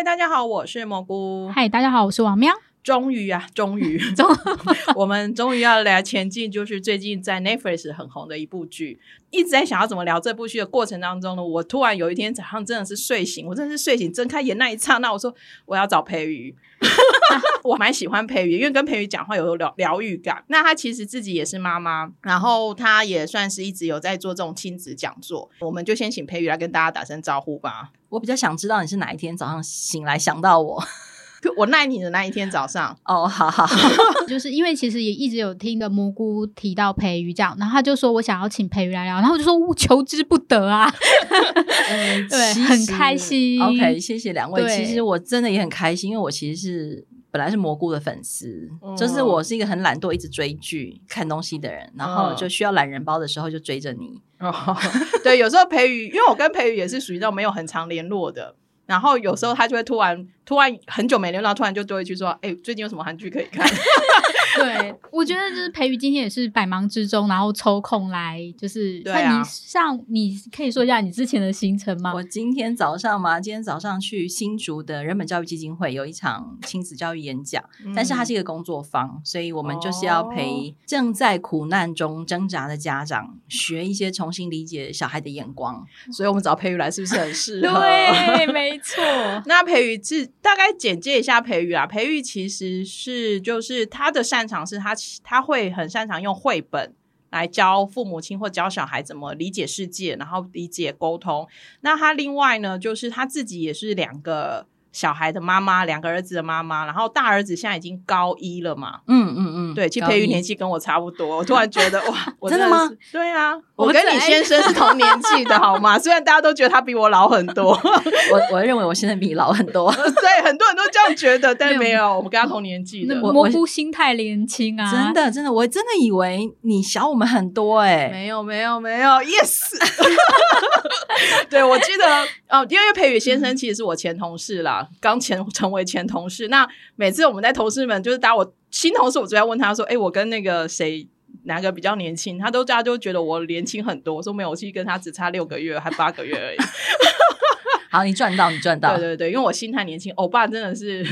嗨，大家好，我是蘑菇。嗨，大家好，我是王喵。终于啊，终于，终 我们终于要来前进，就是最近在 Netflix 很红的一部剧。一直在想要怎么聊这部剧的过程当中呢，我突然有一天早上真的是睡醒，我真的是睡醒睁开眼那一刹那，我说我要找培瑜。我蛮喜欢培瑜，因为跟培瑜讲话有疗疗愈感。那她其实自己也是妈妈，然后她也算是一直有在做这种亲子讲座。我们就先请培瑜来跟大家打声招呼吧。我比较想知道你是哪一天早上醒来想到我。我赖你的那一天早上哦，好好，就是因为其实也一直有听的蘑菇提到培瑜这样，然后他就说我想要请培瑜来聊，然后我就说求之不得啊，对，很开心。OK，谢谢两位。其实我真的也很开心，因为我其实是本来是蘑菇的粉丝，就是我是一个很懒惰、一直追剧、看东西的人，然后就需要懒人包的时候就追着你。对，有时候培宇，因为我跟培宇也是属于那种没有很常联络的。然后有时候他就会突然突然很久没联络，突然就都会去说：“哎，最近有什么韩剧可以看？” 对，我觉得就是培宇今天也是百忙之中，然后抽空来，就是那你上，你可以说一下你之前的行程吗？我今天早上嘛，今天早上去新竹的人本教育基金会有一场亲子教育演讲，但是它是一个工作坊，所以我们就是要陪正在苦难中挣扎的家长学一些重新理解小孩的眼光，所以我们找培宇来是不是很适合？对，没错。那培宇是大概简介一下培育啊，培育其实是就是他的擅长是他他会很擅长用绘本来教父母亲或教小孩怎么理解世界，然后理解沟通。那他另外呢，就是他自己也是两个。小孩的妈妈，两个儿子的妈妈，然后大儿子现在已经高一了嘛？嗯嗯嗯，对，其实培育年纪跟我差不多。我突然觉得哇，真的吗？对啊，我跟你先生是同年纪的 好吗？虽然大家都觉得他比我老很多，我我认为我现在比你老很多。对，很多人都这样觉得，但没有，我们跟他同年纪的。蘑菇心态年轻啊，真的真的，我真的以为你小我们很多哎，没有没有没有，yes。对，我记得哦，因为培宇先生其实是我前同事啦。刚前成为前同事，那每次我们在同事们就是打我新同事，我就要问他说：“哎，我跟那个谁哪个比较年轻？”他都大家都觉得我年轻很多。我说没有，我其实跟他只差六个月还八个月而已。好，你赚到，你赚到。对对对，因为我心态年轻，欧巴真的是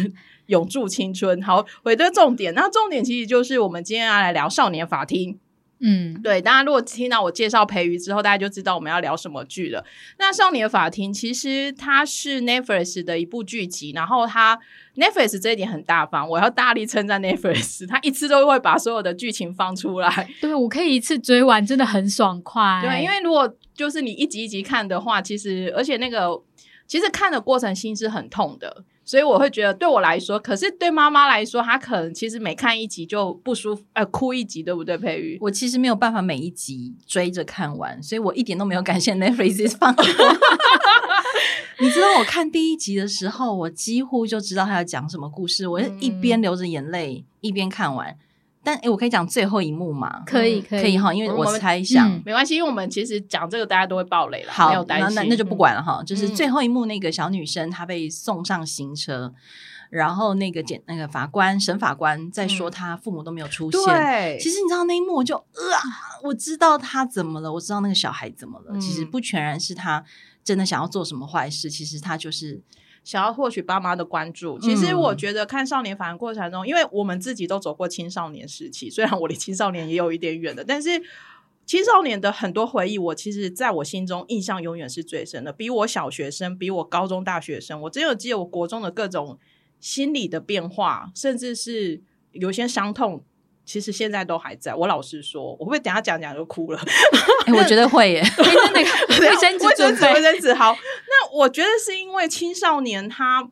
永驻青春。好，回到重点，那重点其实就是我们今天要来聊少年法庭。嗯，对，大家如果听到我介绍培瑜之后，大家就知道我们要聊什么剧了。那《少年法庭》其实它是 Netflix 的一部剧集，然后它 Netflix 这一点很大方，我要大力称赞 Netflix，它一次都会把所有的剧情放出来。对，我可以一次追完，真的很爽快。对，因为如果就是你一集一集看的话，其实而且那个其实看的过程心是很痛的。所以我会觉得，对我来说，可是对妈妈来说，她可能其实每看一集就不舒服，呃，哭一集，对不对？佩瑜，我其实没有办法每一集追着看完，所以我一点都没有感谢 Netflix 放。你知道我看第一集的时候，我几乎就知道他要讲什么故事，我一边流着眼泪一边看完。但哎，我可以讲最后一幕吗？可以，可以哈，因为我猜想没关系，因为我们其实讲这个大家都会爆雷了，好，没有担心，那那就不管了哈。就是最后一幕，那个小女生她被送上刑车，然后那个检那个法官沈法官在说她父母都没有出现。对，其实你知道那一幕，我就啊，我知道她怎么了，我知道那个小孩怎么了。其实不全然是他真的想要做什么坏事，其实他就是。想要获取爸妈的关注，其实我觉得看少年反应过程中，因为我们自己都走过青少年时期，虽然我离青少年也有一点远的，但是青少年的很多回忆，我其实在我心中印象永远是最深的。比我小学生，比我高中大学生，我真有记得我国中的各种心理的变化，甚至是有些伤痛。其实现在都还在。我老实说，我会等下讲讲就哭了。我觉得会耶，真的。卫生纸，卫生纸，卫生纸。好，那我觉得是因为青少年他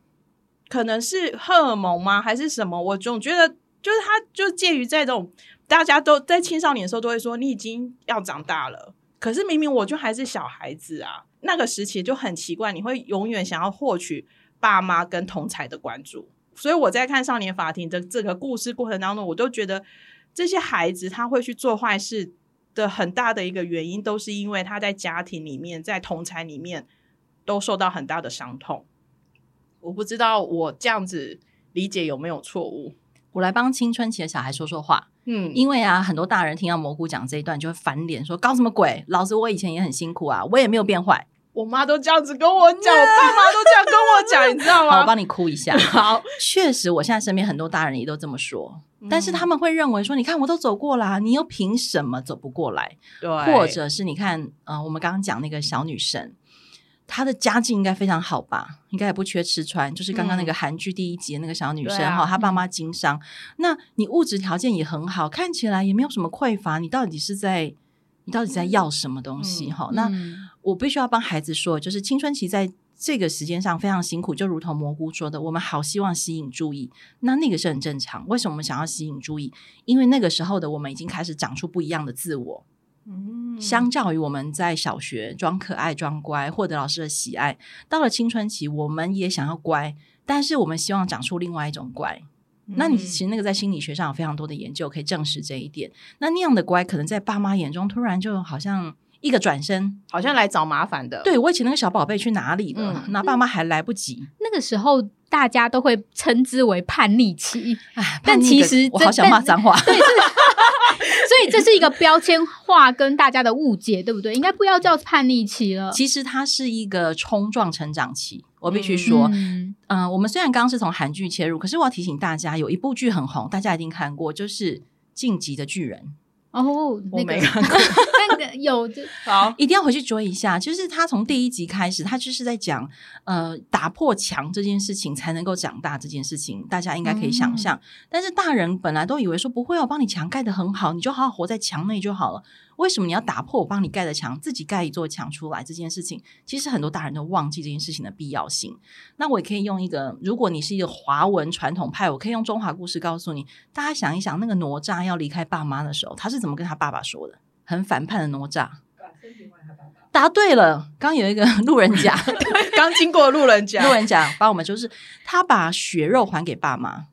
可能是荷尔蒙吗，还是什么？我总觉得就是他就介于在这种大家都在青少年的时候都会说你已经要长大了，可是明明我就还是小孩子啊。那个时期就很奇怪，你会永远想要获取爸妈跟同才的关注。所以我在看《少年法庭》的这个故事过程当中，我都觉得这些孩子他会去做坏事的很大的一个原因，都是因为他在家庭里面、在同才里面都受到很大的伤痛。我不知道我这样子理解有没有错误。我来帮青春期的小孩说说话。嗯，因为啊，很多大人听到蘑菇讲这一段就会翻脸，说搞什么鬼？老子我以前也很辛苦啊，我也没有变坏。我妈都这样子跟我讲，我爸妈都这样跟我讲，你知道吗，我？帮你哭一下。好，确实，我现在身边很多大人也都这么说，嗯但是他们会认为说，你看我都走过啦，你又凭什么走不过来？对，或者是你看，呃，我们刚刚讲那个小女生，她的家境应该非常好吧？应该也不缺吃穿。就是刚刚那个韩剧第一集的那个小女生哈、她爸妈经商，那你物质条件也很好，看起来也没有什么匮乏，你到底是在你到底在要什么东西？嗯哈、那嗯我必须要帮孩子说，就是青春期在这个时间上非常辛苦，就如同蘑菇说的，我们好希望吸引注意，那那个是很正常。为什么我们想要吸引注意？因为那个时候的我们已经开始长出不一样的自我。嗯相较于我们在小学装可爱、装乖，获得老师的喜爱，到了青春期，我们也想要乖，但是我们希望长出另外一种乖。那你其实那个在心理学上有非常多的研究可以证实这一点。那那样的乖，可能在爸妈眼中突然就好像一个转身，好像来找麻烦的，对我以前那个小宝贝去哪里了？嗯那爸妈还来不及。那个时候大家都会称之为叛逆期，哎，但叛逆的其实我好想骂脏话。对，是，所以这是一个标签化跟大家的误解，对不对？应该不要叫叛逆期了。其实它是一个冲撞成长期，我必须说，嗯嗯、我们虽然刚刚是从韩剧切入，可是我要提醒大家，有一部剧很红，大家一定看过，就是《晋级的巨人》。哦，我那个没看过。那个有就 好，一定要回去追一下。就是他从第一集开始，他就是在讲呃打破墙这件事情才能够长大这件事情，大家应该可以想象。但是大人本来都以为说不会哦，我帮你墙盖的很好，你就好好活在墙内就好了。为什么你要打破我帮你盖的墙，自己盖一座墙出来这件事情？其实很多大人都忘记这件事情的必要性。那我也可以用一个，如果你是一个华文传统派，我可以用中华故事告诉你，大家想一想，那个哪吒要离开爸妈的时候，他是怎么跟他爸爸说的？很反叛的哪吒。答对了，刚有一个 路人甲，刚经过路人甲路人甲帮我们就是他把血肉还给爸妈。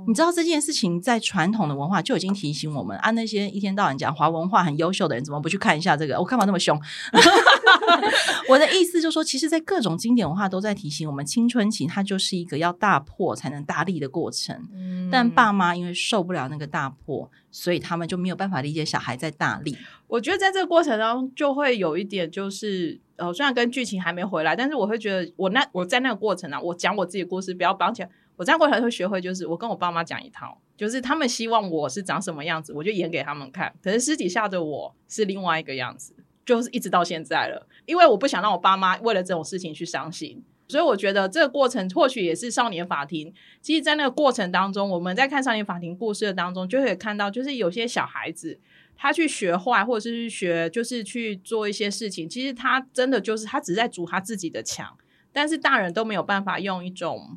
哦你知道这件事情在传统的文化就已经提醒我们，啊，那些一天到晚讲华文化很优秀的人，怎么不去看一下这个？我干嘛那么凶？我的意思就是说，其实，在各种经典文化都在提醒我们，青春期它就是一个要大破才能大立的过程。嗯但爸妈因为受不了那个大破，所以他们就没有办法理解小孩在大力。我觉得在这个过程当中，就会有一点就是，呃，虽然跟剧情还没回来，但是我会觉得，我那我在那个过程啊，我讲我自己的故事，不要绑起来。我这样过程会学会，就是我跟我爸妈讲一套，就是他们希望我是长什么样子，我就演给他们看。可是私底下的我是另外一个样子，就是一直到现在了，因为我不想让我爸妈为了这种事情去伤心。所以我觉得这个过程或许也是少年法庭。其实，在那个过程当中，我们在看少年法庭故事的当中，就会看到，就是有些小孩子他去学坏，或者是去学，就是去做一些事情，其实他真的就是他只是在筑他自己的墙，但是大人都没有办法用一种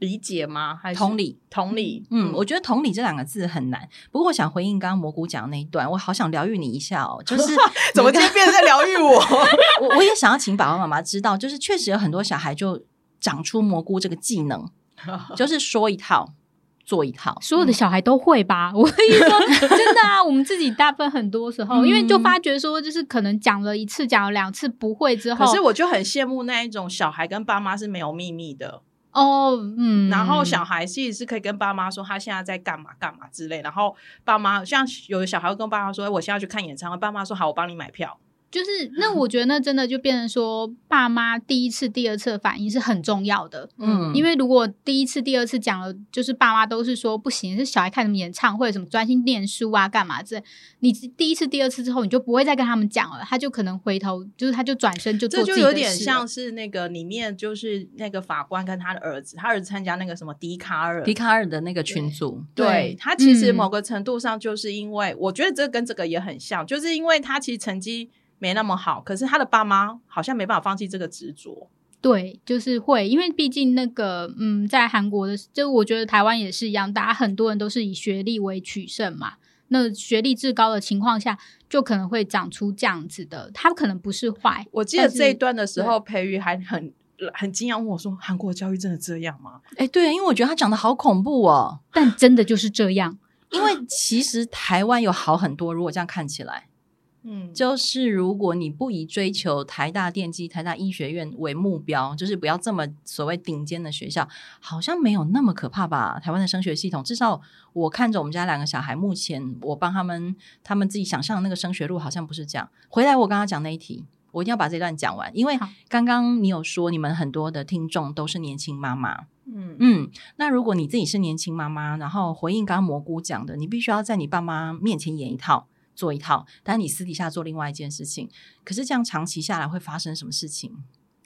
理解吗？还是同理，同理？嗯，我觉得“同理”这两个字很难。不过，我想回应刚刚蘑菇讲的那一段，我好想疗愈你一下哦。就是怎么今天变成在疗愈我？我我也想要请爸爸妈妈知道，就是确实有很多小孩就长出蘑菇这个技能，就是说一套做一套。所有的小孩都会吧？我跟你说，真的啊，我们自己大部分很多时候，因为就发觉说，就是可能讲了一次、讲了两次不会之后，可是我就很羡慕那一种小孩跟爸妈是没有秘密的，哦，嗯，然后小孩其实是可以跟爸妈说他现在在干嘛干嘛之类，然后爸妈像有的小孩会跟爸妈说，我现在去看演唱会，爸妈说好，我帮你买票。就是那我觉得那真的就变成说，爸妈第一次、第二次的反应是很重要的。嗯，因为如果第一次、第二次讲了，就是爸妈都是说不行，是小孩看什么演唱会，什么专心念书啊，干嘛这。你第一次、第二次之后，你就不会再跟他们讲了，他就可能回头，就是他就转身就做这就自己的有点像是那个里面就是那个法官跟他的儿子，他儿子参加那个什么迪卡尔，笛卡尔的那个群组，对对他其实嗯某个程度上就是因为，我觉得这跟这个也很像，就是因为他其实成绩没那么好，可是他的爸妈好像没办法放弃这个执着。对，就是会，因为毕竟那个，嗯，在韩国的，就我觉得台湾也是一样，大家很多人都是以学历为取胜嘛。那学历至高的情况下，就可能会长出这样子的，他可能不是坏，我记得这一段的时候，培育还很很惊讶问我说：“韩国教育真的这样吗哎，对，因为我觉得他讲的好恐怖哦。但真的就是这样。因为其实台湾有好很多，如果这样看起来，？”嗯，就是如果你不以追求台大电机、台大医学院为目标，就是不要这么所谓顶尖的学校，好像没有那么可怕吧？台湾的升学系统，至少我看着我们家两个小孩，目前我帮他们，他们自己想象的那个升学路好像不是这样。回来我刚刚讲那一题，我一定要把这段讲完，因为刚刚你有说你们很多的听众都是年轻妈妈，嗯嗯，那如果你自己是年轻妈妈，然后回应刚刚蘑菇讲的，你必须要在你爸妈面前演一套。做一套，但你私底下做另外一件事情，可是这样长期下来会发生什么事情？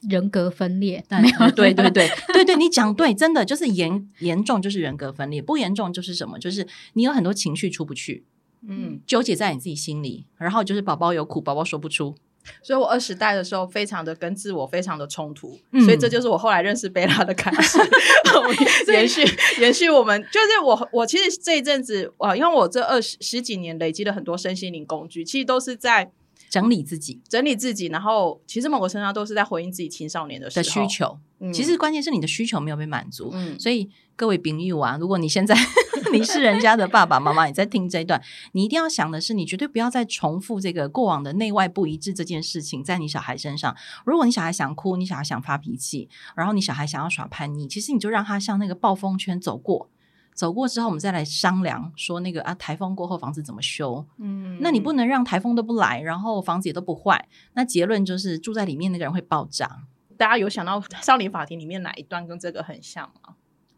人格分裂，那对对对 对对，你讲对，真的就是严严重就是人格分裂，不严重就是什么？就是你有很多情绪出不去，嗯，纠结在你自己心里，然后就是宝宝有苦，宝宝说不出。所以我二十代的时候，非常的跟自我非常的冲突，嗯所以这就是我后来认识贝拉的开始。延续延续我们，就是我我其实这一阵子，啊，因为我这二十十几年累积了很多身心灵工具，其实都是在整理自己整理自己，然后其实某个程度上都是在回应自己青少年的时的需求，嗯其实关键是你的需求没有被满足。嗯，所以各位朋友啊，如果你现在 你是人家的爸爸妈妈，你在听这一段，你一定要想的是，你绝对不要再重复这个过往的内外不一致这件事情在你小孩身上。如果你小孩想哭，你小孩想发脾气，然后你小孩想要耍叛逆，其实你就让他像那个暴风圈走过。走过之后，我们再来商量说那个啊，台风过后房子怎么修？嗯那你不能让台风都不来，然后房子也都不坏。那结论就是住在里面那个人会爆炸。大家有想到少年法庭里面哪一段跟这个很像吗？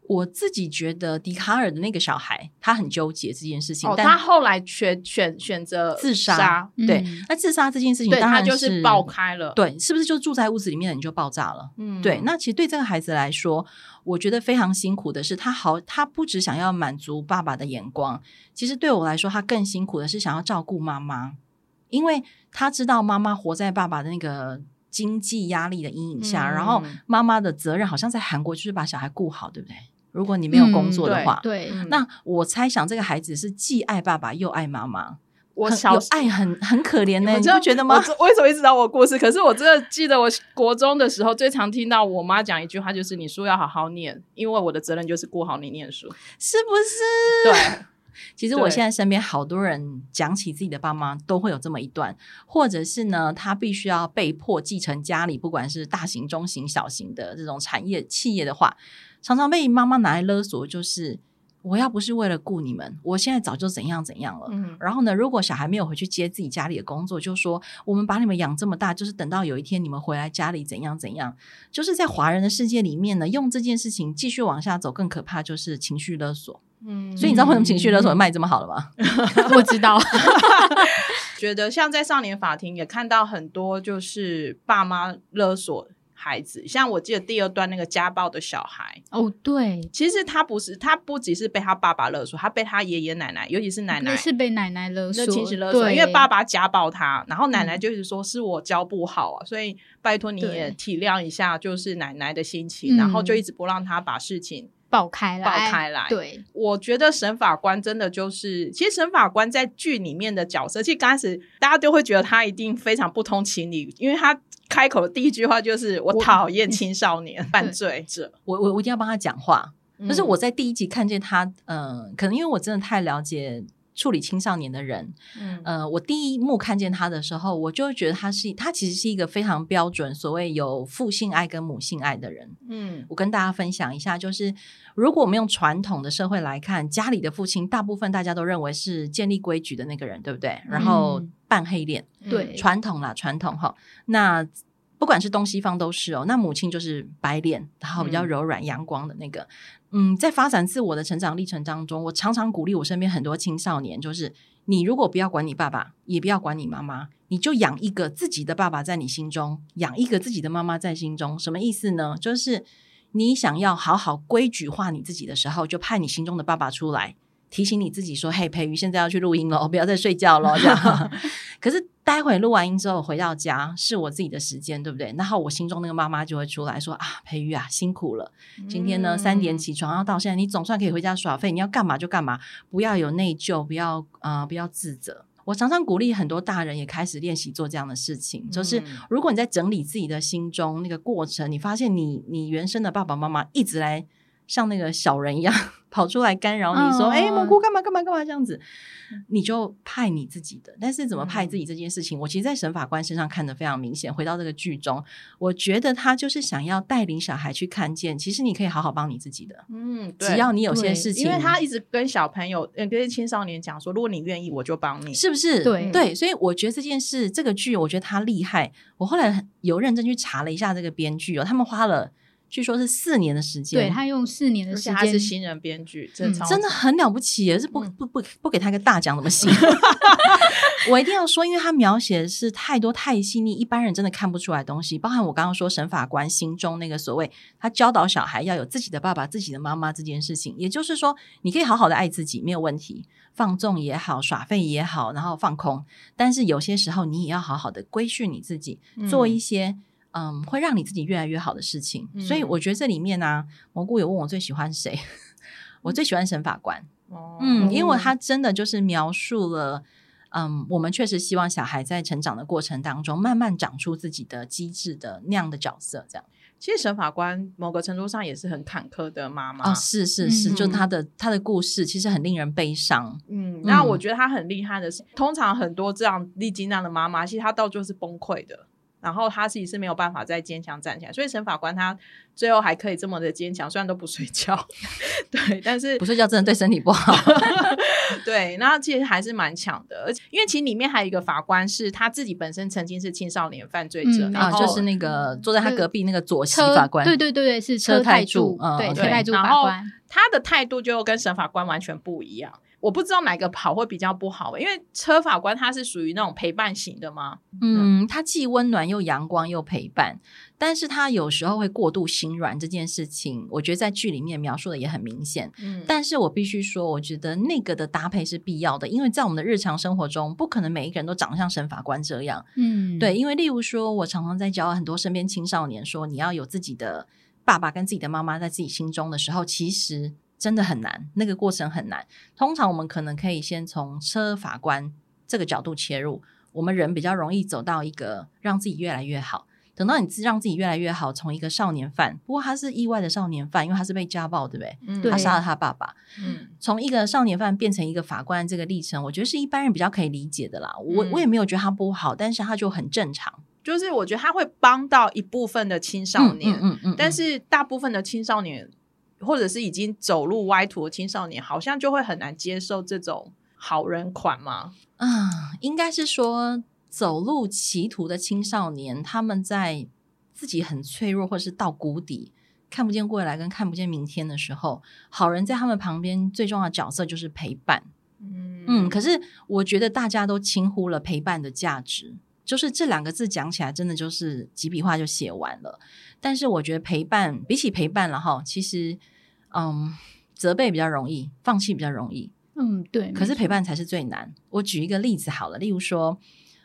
我自己觉得笛卡尔的那个小孩，他很纠结这件事情，哦，但他后来选选选择自杀杀，对嗯，那自杀这件事情，对当然他就是爆开了，，对，是不是就住在屋子里面的你就爆炸了？嗯对，那其实对这个孩子来说，我觉得非常辛苦的是，他好，他不只想要满足爸爸的眼光，其实对我来说，他更辛苦的是想要照顾妈妈，因为他知道妈妈活在爸爸的那个经济压力的阴影下，嗯然后妈妈的责任好像在韩国就是把小孩顾好，对不对？如果你没有工作的嗯话，对，嗯那我猜想这个孩子是既爱爸爸又爱妈妈，我小爱很很可怜呢、你我知道不觉得吗我？为什么一直知道我故事？可是我真的记得，我国中的时候最常听到我妈讲一句话，就是“你书要好好念，因为我的责任就是顾好你念书。是不是？对，其实我对现在身边好多人讲起自己的爸妈，都会有这么一段，或者是呢，他必须要被迫继承家里不管是大型、中型、小型的这种产业企业的话，常常被妈妈拿来勒索，就是我要不是为了顾你们，我现在早就怎样怎样了。嗯，然后呢，如果小孩没有回去接自己家里的工作，就说我们把你们养这么大，就是等到有一天你们回来家里怎样怎样，就是在华人的世界里面呢，用这件事情继续往下走，更可怕就是情绪勒索。嗯所以你知道为什么情绪勒索卖这么好了吗？我知道，觉得像在少年法庭也看到很多就是爸妈勒索孩子，像我记得第二段那个家暴的小孩，哦，对，其实他不是他不只是被他爸爸勒索，他被他爷爷奶奶，尤其是奶奶那是被奶奶勒索，那情绪勒索，对因为爸爸家暴他，然后奶奶嗯。就是说是我教不好啊，所以拜托你也体谅一下，就是奶奶的心情，然后就一直不让他把事情爆开来，爆开来。对，我觉得沈法官真的就是，其实沈法官在剧里面的角色，其实刚开始大家都会觉得他一定非常不通情理，因为他开口的第一句话就是“我我讨厌青少年 犯罪者 我我我一定要帮他讲话。”，嗯但是我在第一集看见他，嗯、可能因为我真的太了解处理青少年的人，嗯呃，我第一幕看见他的时候，我就会觉得他是他其实是一个非常标准所谓有父性爱跟母性爱的人。嗯我跟大家分享一下，就是如果我们用传统的社会来看，家里的父亲大部分大家都认为是建立规矩的那个人，对不对？然后嗯扮黑脸，对传统啦，传统哈。那不管是东西方都是哦。那母亲就是白脸，然后比较嗯柔软、阳光的那个。嗯，在发展自我的成长历程当中，我常常鼓励我身边很多青少年，就是你如果不要管你爸爸，也不要管你妈妈，你就养一个自己的爸爸在你心中，养一个自己的妈妈在心中。什么意思呢？就是你想要好好规矩化你自己的时候，就派你心中的爸爸出来。提醒你自己说：“嘿，培瑜，现在要去录音了，不要再睡觉了。”这样。可是待会录完音之后回到家是我自己的时间，对不对？然后我心中那个妈妈就会出来说：“啊，培育啊，辛苦了。今天呢，三点起床，然后到现在，你总算可以回家耍废，你要干嘛就干嘛，不要有内疚，不要呃，不要自责。”我常常鼓励很多大人也开始练习做这样的事情，就是嗯如果你在整理自己的心中那个过程，你发现你你原生的爸爸妈妈一直来像那个小人一样 跑出来干扰你说：“嗯哎、蘑菇干嘛干嘛干嘛这样子。”你就派你自己的，但是怎么派自己这件事情，我其实，在审法官身上看得非常明显。回到这个剧中，我觉得他就是想要带领小孩去看见，其实你可以好好帮你自己的，嗯，只要你有些事情，因为他一直跟小朋友、呃，跟青少年讲说，如果你愿意，我就帮你。是不是？对对，所以我觉得这件事，这个剧，我觉得他厉害。我后来有认真去查了一下这个编剧哦，他们花了据说是四年的时间，对他用四年的而且时间，他是新人编剧，真嗯真的很了不起耶！是不嗯不不不给他一个大奖怎么行？我一定要说，因为他描写的是太多太细腻，一般人真的看不出来东西。包含我刚刚说审法官心中那个所谓他教导小孩要有自己的爸爸、自己的妈妈这件事情，也就是说，你可以好好的爱自己，没有问题，放纵也好，耍废也好，然后放空。但是有些时候，你也要好好的规训你自己，做一些。嗯，会让你自己越来越好的事情，嗯所以我觉得这里面呢、蘑菇有问我最喜欢谁，我最喜欢沈法官，哦。嗯，因为。他真的就是描述了，嗯，我们确实希望小孩在成长的过程当中，慢慢长出自己的机智的那样的角色，这样。其实沈法官某个程度上也是很坎坷的妈妈。哦，是是。是，嗯。就他的他的故事其实很令人悲伤，嗯，那我觉得她很厉害的是，通常很多这样历经那样的妈妈，其实她到最后是崩溃的。然后他自己是没有办法再坚强站起来，所以沈法官他最后还可以这么的坚强，虽然都不睡觉，对，但是不睡觉真的对身体不好，对，那其实还是蛮强的，而且因为其实里面还有一个法官是他自己本身曾经是青少年犯罪者，然后就是那个坐在他隔壁那个左席法官，对对对对，是车太太柱嗯对 OK 车太柱然后法官，他的态度就跟沈法官完全不一样。我不知道哪个跑会比较不好，因为车法官他是属于那种陪伴型的嘛，嗯，他既温暖又阳光又陪伴，但是他有时候会过度心软这件事情，我觉得在剧里面描述的也很明显。嗯，但是我必须说，我觉得那个的搭配是必要的，因为在我们的日常生活中，不可能每一个人都长得像沈法官这样。嗯，对，因为例如说，我常常在教很多身边青少年说，你要有自己的爸爸跟自己的妈妈在自己心中的时候，其实真的很难，那个过程很难。通常我们可能可以先从车法官这个角度切入，我们人比较容易走到一个让自己越来越好。等到你自让自己越来越好，从一个少年犯，不过他是意外的少年犯，因为他是被家暴，对不对？嗯他杀了他爸爸，嗯从一个少年犯变成一个法官，这个历程，我觉得是一般人比较可以理解的啦。我、嗯我也没有觉得他不好，但是他就很正常。就是我觉得他会帮到一部分的青少年，嗯嗯嗯但是大部分的青少年或者是已经走路歪途的青少年，好像就会很难接受这种好人款吗。啊、应该是说走入歧途的青少年，他们在自己很脆弱或是到谷底。看不见未来跟看不见明天的时候，好人在他们旁边最重要的角色就是陪伴。嗯嗯，可是我觉得大家都轻忽了陪伴的价值，就是这两个字讲起来真的就是几笔画就写完了。但是我觉得陪伴比起陪伴了哈，其实嗯，责备比较容易，放弃比较容易，嗯对，可是陪伴才是最难。我举一个例子好了，例如说，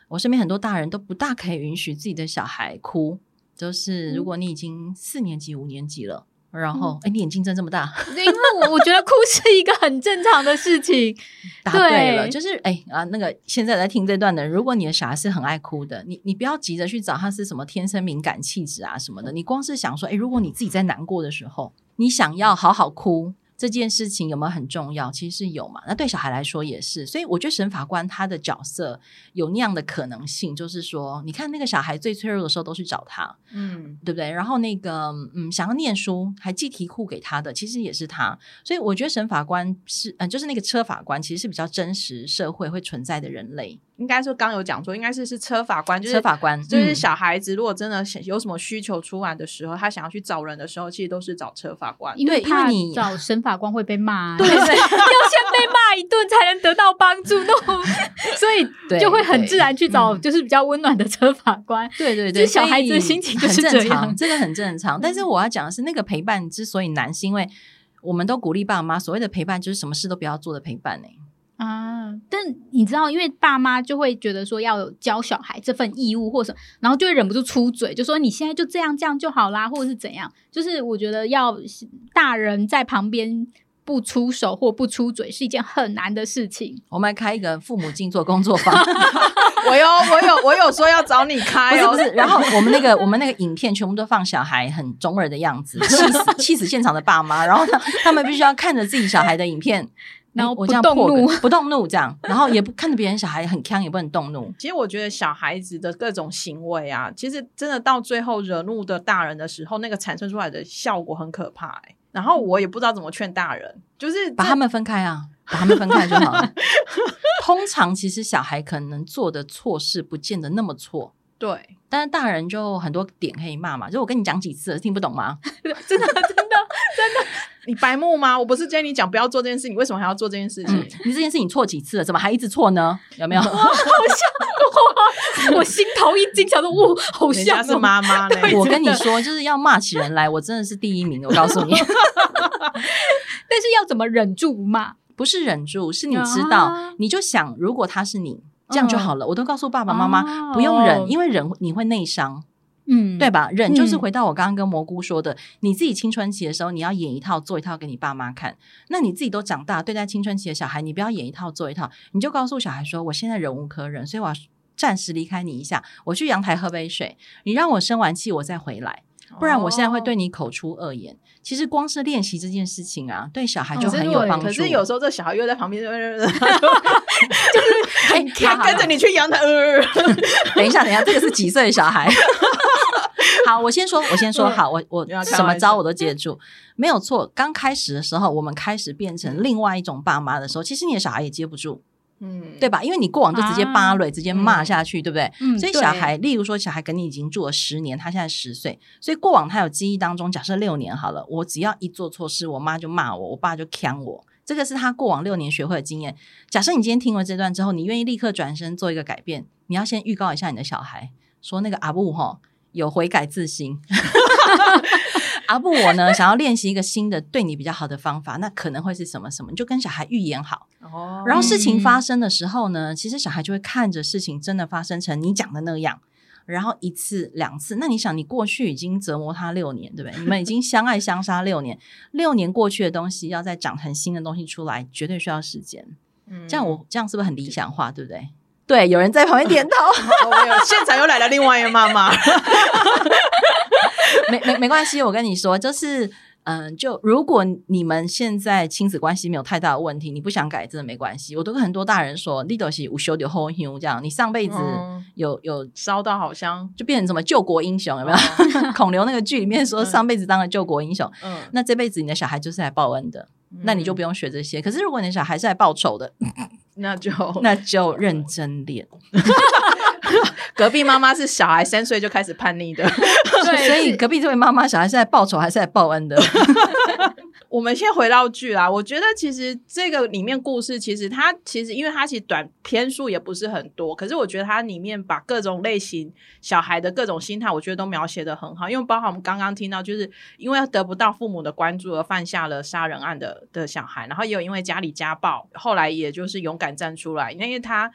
我身边很多大人都不大可以允许自己的小孩哭，就是如果你已经四年级、五年级了。然后，哎、你眼睛睁这么大，对因为我我觉得哭是一个很正常的事情，答对了，对就是哎啊，那个现在在听这段的，如果你的小孩是很爱哭的，你你不要急着去找他是什么天生敏感气质啊什么的，你光是想说，哎，如果你自己在难过的时候，你想要好好哭。这件事情有没有很重要？其实是有嘛。那对小孩来说也是，所以我觉得审法官他的角色有那样的可能性，就是说，你看那个小孩最脆弱的时候都去找他，嗯对不对？然后那个嗯，想要念书还寄题库给他的，其实也是他。所以我觉得审法官是嗯、呃就是那个车法官，其实是比较真实社会会存在的人类。应该说刚有讲说，应该是是车法官，就是车法官就是嗯小孩子如果真的想有什么需求出来的时候，他想要去找人的时候，其实都是找车法官。因为怕对因为你找审法官会被骂啊，对 要先被骂一顿才能得到帮助，那我 所以就会很自然去找嗯就是比较温暖的车法官。对对对，就是小孩子的心情就是很正这样常，这个很正常。但是我要讲的是，那个陪伴之所以难，是因为我们都鼓励爸妈，所谓的陪伴就是什么事都不要做的陪伴呢、啊，但你知道，因为爸妈就会觉得说要有教小孩这份义务或什么，然后就会忍不住出嘴，就说你现在就这样这样就好啦，或者是怎样。就是我觉得要大人在旁边不出手或不出嘴是一件很难的事情。我们来开一个父母静坐工作坊，我有我有我有说要找你开哦，不是不 是，然后我们那个我们那个影片全部都放小孩很中二的样子，气死气死现场的爸妈，然后他他们必须要看着自己小孩的影片。然后我这样不动怒 不动怒这样，然后也不看着别人小孩很呛，也不能动怒。其实我觉得小孩子的各种行为啊，其实真的到最后惹怒的大人的时候，那个产生出来的效果很可怕、欸。然后我也不知道怎么劝大人，就是把他们分开啊，把他们分开就好了。通常其实小孩可能做的错事不见得那么错，对，但是大人就很多点可以骂嘛。就我跟你讲几次了，听不懂吗？真的真的真的，你白目吗？我不是跟你讲不要做这件事，你为什么还要做这件事情？嗯，你这件事情错几次了，怎么还一直错呢？有没有？我心头一惊，想说哇，好像哦妈妈呢，我跟你说，就是要骂起人来，我真的是第一名。我告诉你，但是要怎么忍住不骂？不是忍住，是你知道，啊你就想，如果他是你，这样就好了。我都告诉爸爸妈哦妈，不用忍，因为忍你会内伤。嗯，对吧？忍就是嗯回到我刚刚跟蘑菇说的，你自己青春期的时候，你要演一套做一套给你爸妈看。那你自己都长大，对待青春期的小孩，你不要演一套做一套，你就告诉小孩说：“我现在忍无可忍，所以我要暂时离开你一下，我去阳台喝杯水，你让我生完气我再回来，不然我现在会对你口出恶言。其实光是练习这件事情啊，对小孩就很有帮助。可是有时候这小孩又在旁边，就是哎他跟着你去阳台，呃，等一下，等一下，这个是几岁的小孩？好，我先说，我先说，嗯好，我我什么招我都接得住，没有错。刚开始的时候，我们开始变成另外一种爸妈的时候，其实你的小孩也接不住，嗯，对吧？因为你过往就直接扒雷，直接骂嗯下去，对不对？嗯所以小孩，例如说，小孩跟你已经住了十年，他现在十岁，所以过往他有记忆当中，假设六年好了，我只要一做错事，我妈就骂我，我爸就呛我。这个是他过往六年学会的经验。假设你今天听完这段之后，你愿意立刻转身做一个改变，你要先预告一下你的小孩，说那个阿布哈有悔改自新。阿布，我呢想要练习一个新的对你比较好的方法，那可能会是什么什么？你就跟小孩预言好，哦然后事情发生的时候呢，其实小孩就会看着事情真的发生成你讲的那样。然后一次两次，那你想，你过去已经折磨他六年，对不对？你们已经相爱相杀六年，六年过去的东西要再长成新的东西出来，绝对需要时间。嗯这样我这样是不是很理想化，对不对？对，有人在旁边点头，哦没有，现场又来了另外一个妈妈，没没没关系，我跟你说，就是嗯，就如果你们现在亲子关系没有太大的问题，你不想改，真的没关系。我都跟很多大人说，你都是无修的后修这样，你上辈子嗯有有烧到好像，就变成什么救国英雄，有没有？孔刘那个剧里面说，嗯上辈子当了救国英雄，嗯，那这辈子你的小孩就是来报恩的，那你就不用学这些。可是如果你的小孩是来报仇的，那就那就认真练。隔壁妈妈是小孩三岁就开始叛逆的。对所以隔壁这位妈妈，小孩是在报仇还是在报恩的？我们先回到剧啦，我觉得其实这个里面故事，其实它其实因为它其实短篇数也不是很多，可是我觉得它里面把各种类型小孩的各种心态，我觉得都描写的很好。因为包含我们刚刚听到，就是因为得不到父母的关注而犯下了杀人案的的小孩，然后也有因为家里家暴，后来也就是勇敢站出来，因为他。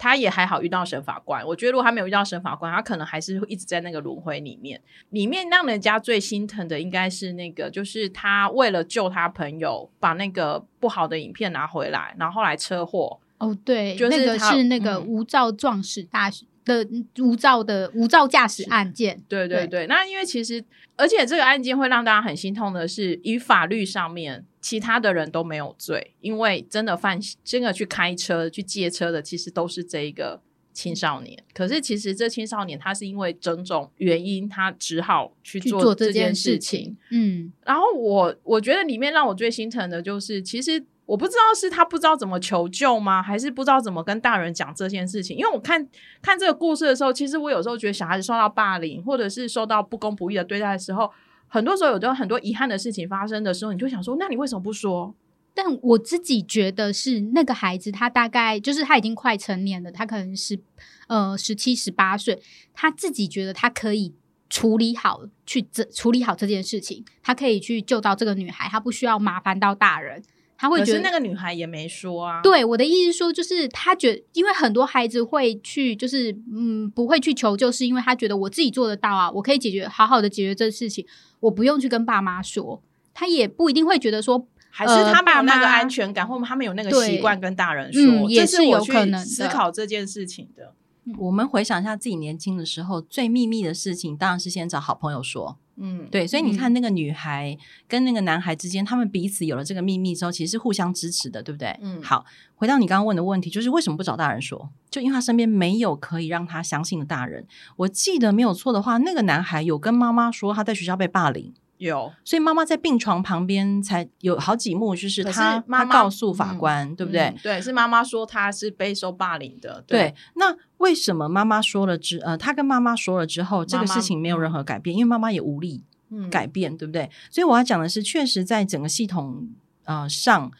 他也还好遇到沈法官，我觉得如果他没有遇到沈法官，他可能还是会一直在那个轮回里面。里面让人家最心疼的应该是那个，就是他为了救他朋友，把那个不好的影片拿回来，然后后来车祸。哦，对，就是那个他是那个嗯无照撞死大的无照的无照驾驶案件。对对对对，那因为其实，而且这个案件会让大家很心痛的是，以法律上面，其他的人都没有罪，因为真的犯真的去开车、去借车的，其实都是这一个青少年。可是其实这青少年他是因为种种原因，他只好去去做做这件事情，嗯，然后我我觉得里面让我最心疼的就是，其实我不知道是他不知道怎么求救吗，还是不知道怎么跟大人讲这件事情。因为我看看这个故事的时候，其实我有时候觉得小孩子受到霸凌，或者是受到不公不义的对待的时候，很多时候有的很多遗憾的事情发生的时候，你就想说，那你为什么不说？但我自己觉得是那个孩子，他大概就是他已经快成年了，他可能是呃十七十八岁，他自己觉得他可以处理好去这处理好这件事情，他可以去救到这个女孩，他不需要麻烦到大人，他会觉得那个女孩也没说啊。对我的意思说，就是他觉因为很多孩子会去，就是嗯，不会去求救，是因为他觉得我自己做得到啊，我可以解决好好的解决这事情，我不用去跟爸妈说。他也不一定会觉得说，还是他没有那个安全感，或者他们有那个习惯跟大人说，嗯也是有去可能思考这件事情的。我们回想一下自己年轻的时候，最秘密的事情当然是先找好朋友说。嗯，对，所以你看那个女孩跟那个男孩之间，他们彼此有了这个秘密之后，其实是互相支持的，对不对？嗯好，回到你刚刚问的问题，就是为什么不找大人说？就因为他身边没有可以让他相信的大人。我记得没有错的话，那个男孩有跟妈妈说他在学校被霸凌。有，所以妈妈在病床旁边才有好几幕，就是他妈妈他告诉法官，对不对？嗯对，是妈妈说他是备受霸凌的。对，那为什么妈妈说了之呃，他跟妈妈说了之后，这个事情没有任何改变，因为妈妈也无力嗯改变，对不对？所以我要讲的是，确实在整个系统呃上，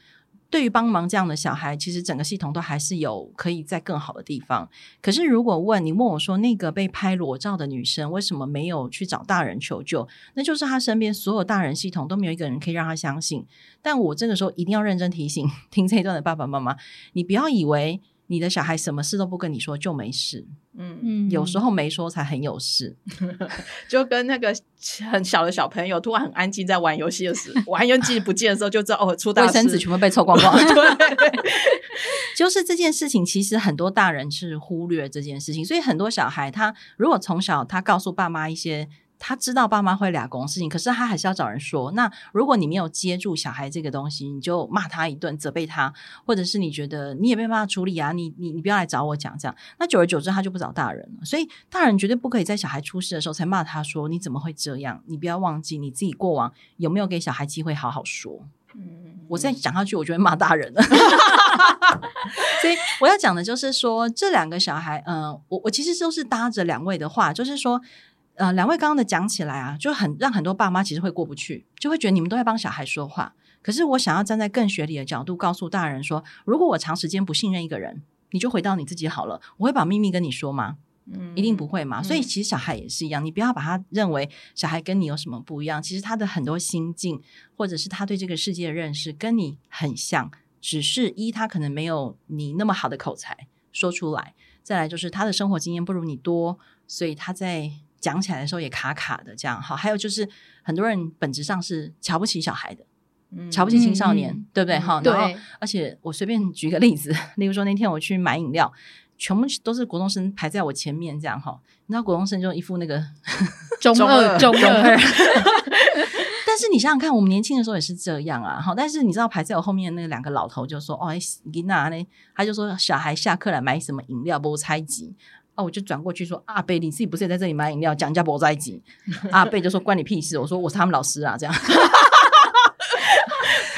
对于帮忙这样的小孩，其实整个系统都还是有可以在更好的地方。可是如果问你问我说，那个被拍裸照的女生为什么没有去找大人求救？那就是她身边所有大人系统都没有一个人可以让她相信。但我这个时候一定要认真提醒 听这一段的爸爸妈妈，你不要以为你的小孩什么事都不跟你说就没事，嗯，嗯，有时候没说才很有事。就跟那个很小的小朋友突然很安静在玩游戏的时候，玩游戏不见的时候，就知道哦出大事。卫生纸全部被抽光光。对，就是这件事情，其实很多大人是忽略这件事情，所以很多小孩他如果从小他告诉爸妈一些。他知道爸妈会俩公事情，可是他还是要找人说。那如果你没有接住小孩这个东西，你就骂他一顿，责备他，或者是你觉得你也没办法处理啊，你你你不要来找我讲这样。那久而久之，他就不找大人了。所以大人绝对不可以在小孩出事的时候才骂他说你怎么会这样？你不要忘记你自己过往有没有给小孩机会好好说。嗯我再讲下去，我就会骂大人了。所以我要讲的就是说，这两个小孩，嗯、我我其实都是搭着两位的话，就是说，呃，两位刚刚的讲起来啊，就很让很多爸妈其实会过不去，就会觉得你们都在帮小孩说话。可是我想要站在更学理的角度，告诉大人说，如果我长时间不信任一个人，你就回到你自己好了。我会把秘密跟你说吗？嗯一定不会嘛。嗯所以其实小孩也是一样，你不要把他认为小孩跟你有什么不一样，其实他的很多心境或者是他对这个世界的认识跟你很像，只是一他可能没有你那么好的口才说出来，再来就是他的生活经验不如你多，所以他在讲起来的时候也卡卡的这样。哈，还有就是很多人本质上是瞧不起小孩的。嗯瞧不起青少年，嗯对不对？嗯哈、然后而且我随便举个例子，例如说那天我去买饮料，全部都是国中生排在我前面，这样哈，你知道国中生就一副那个，中中二二中二，但是你想想看，我们年轻的时候也是这样啊，哈，但是你知道排在我后面的那两个老头就说，哦，吉娜呢，他就说小孩下课来买什么饮料，不猜忌。哦，我就转过去说阿贝，你自己不是也在这里买饮料，讲人家不在一起？阿贝就说关你屁事。我说我是他们老师啊，这样。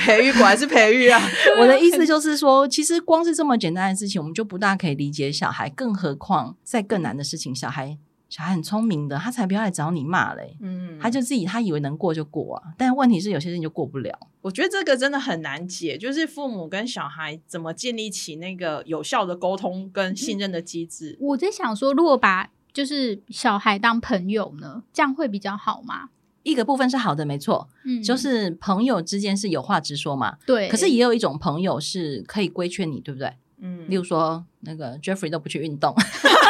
培育果然是培育啊。我的意思就是说，其实光是这么简单的事情，我们就不大可以理解小孩，更何况在更难的事情，小孩小孩很聪明的，他才不要来找你骂嘞。嗯，他就自己他以为能过就过啊，但问题是有些事情就过不了。我觉得这个真的很难解，就是父母跟小孩怎么建立起那个有效的沟通跟信任的机制。我在想说，如果把就是小孩当朋友呢，这样会比较好吗？一个部分是好的，没错，嗯，就是朋友之间是有话直说嘛。对，可是也有一种朋友是可以规劝你，对不对？嗯例如说，那个 Jeffrey 都不去运动，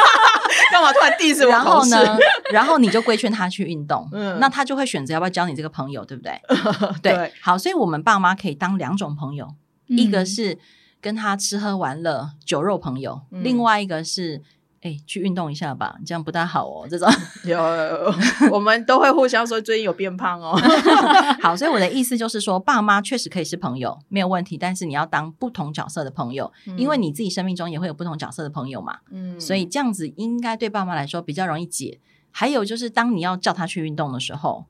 干嘛突然 diss 我然后？呢，然后你就规劝他去运动，嗯。那他就会选择要不要交你这个朋友，对不对？对对，好，所以我们爸妈可以当两种朋友，嗯一个是跟他吃喝玩乐酒肉朋友，嗯。另外一个是哎去运动一下吧，这样不大好哦。这种 有我们都会互相说最近有变胖哦。好，所以我的意思就是说，爸妈确实可以是朋友，没有问题，但是你要当不同角色的朋友，因为你自己生命中也会有不同角色的朋友嘛，嗯所以这样子应该对爸妈来说比较容易解。还有就是，当你要叫他去运动的时候，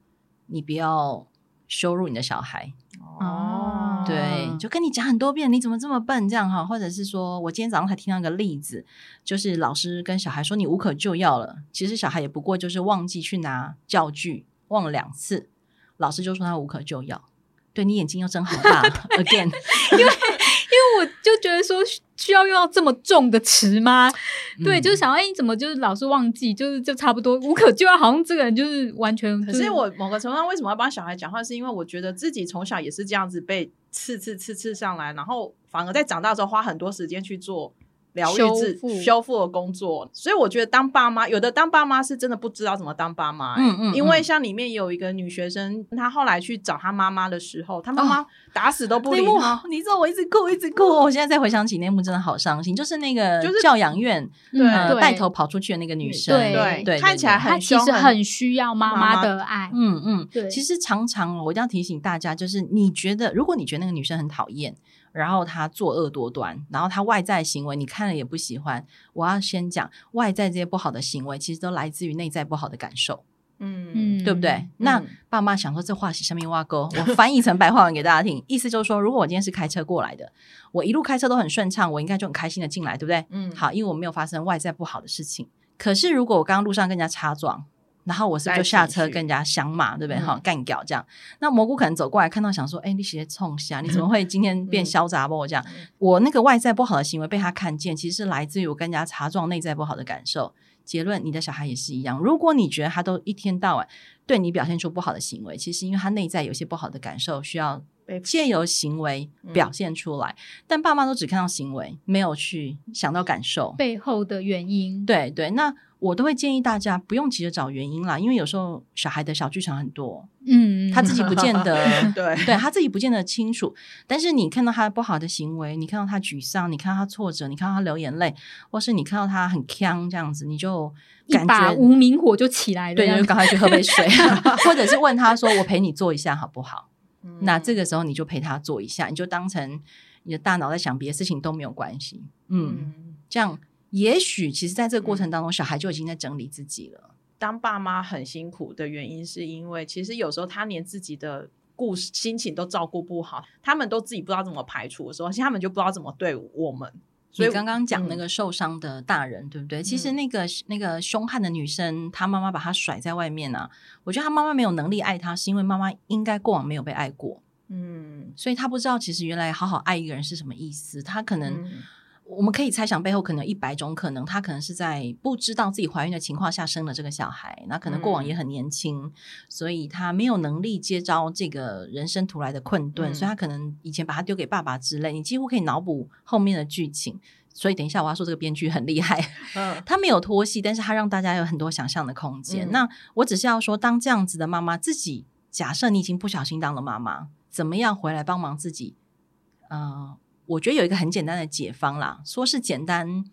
你不要羞辱你的小孩，哦，对，就跟你讲很多遍，你怎么这么笨这样哈？或者是说我今天早上才听到一个例子，就是老师跟小孩说你无可救药了，其实小孩也不过就是忘记去拿教具，忘了两次，老师就说他无可救药。对你眼睛又睁好大，again，因为 我就觉得说需要用到这么重的词吗？对，嗯就是想，哎，你怎么就是老是忘记，就是就差不多无可救药，好像这个人就是完全、就可是我某个程度上为什么要帮小孩讲话，是因为我觉得自己从小也是这样子被刺刺刺刺上来，然后反而在长大之后花很多时间去做疗愈修自修复的工作，所以我觉得当爸妈，有的当爸妈是真的不知道怎么当爸妈、欸嗯嗯因为嗯。像里面有一个女学生，她后来去找她妈妈的时候，她妈哦妈打死都不理她。你知道我一直哭一直哭，我现在再回想起那幕真的好伤心，就是那个就是教养院对呃带头跑出去的那个女生，对对对，看起来很凶其实很需要妈妈妈妈的爱。嗯嗯，对。其实常常我一定要提醒大家，就是你觉得，如果你觉得那个女生很讨厌，然后他作恶多端，然后他外在行为你看了也不喜欢，我要先讲外在这些不好的行为，其实都来自于内在不好的感受，嗯嗯，对不对？那嗯爸妈想说这话是下面挖沟，我翻译成白话文给大家听，意思就是说，如果我今天是开车过来的，我一路开车都很顺畅，我应该就很开心的进来，对不对？嗯，好，因为我没有发生外在不好的事情。可是如果我刚刚路上跟人家擦撞，然后我是不是就下车跟人家相骂，对不对？嗯哈、干掉这样。那蘑菇可能走过来看到，想说：“哎、你直接冲下，你怎么会今天 变潇洒不？”这样，我那个外在不好的行为被他看见，其实是来自于我跟人家擦撞内在不好的感受。结论，你的小孩也是一样。如果你觉得他都一天到晚对你表现出不好的行为，其实因为他内在有些不好的感受，需要借由行为表现出来。但爸妈都只看到行为，没有去想到感受。背后的原因，对对，那我都会建议大家不用急着找原因啦，因为有时候小孩的小剧场很多，嗯，他自己不见得 对。对他自己不见得清楚，但是你看到他不好的行为，你看到他沮丧，你看到他挫折，你看到他流眼泪，或是你看到他很呛这样子，你就一感觉把无名火就起来了，对，就赶快去喝杯 水，或者是问他说：“我陪你做一下好不好？”嗯？那这个时候你就陪他做一下，你就当成你的大脑在想别的事情都没有关系，嗯，嗯，这样也许其实在这个过程当中，小孩就已经在整理自己了。当爸妈很辛苦的原因，是因为其实有时候他连自己的故事、心情都照顾不好，他们都自己不知道怎么排除的时候，其实他们就不知道怎么对我们。所以刚刚讲那嗯个受伤的大人，对不对？其实嗯那个那个凶悍的女生，她妈妈把她甩在外面啊。我觉得她妈妈没有能力爱她，是因为妈妈应该过往没有被爱过，嗯，所以她不知道其实原来好好爱一个人是什么意思。她可能、嗯我们可以猜想背后可能有一百种可能，她可能是在不知道自己怀孕的情况下生了这个小孩，那可能过往嗯也很年轻，所以她没有能力接招这个人生突来的困顿，嗯所以她可能以前把他丢给爸爸之类，你几乎可以脑补后面的剧情。所以等一下我要说这个编剧很厉害，嗯他没有拖戏，但是他让大家有很多想象的空间。嗯那我只是要说，当这样子的妈妈自己，假设你已经不小心当了妈妈，怎么样回来帮忙自己？呃，我觉得有一个很简单的解方啦，说是简单，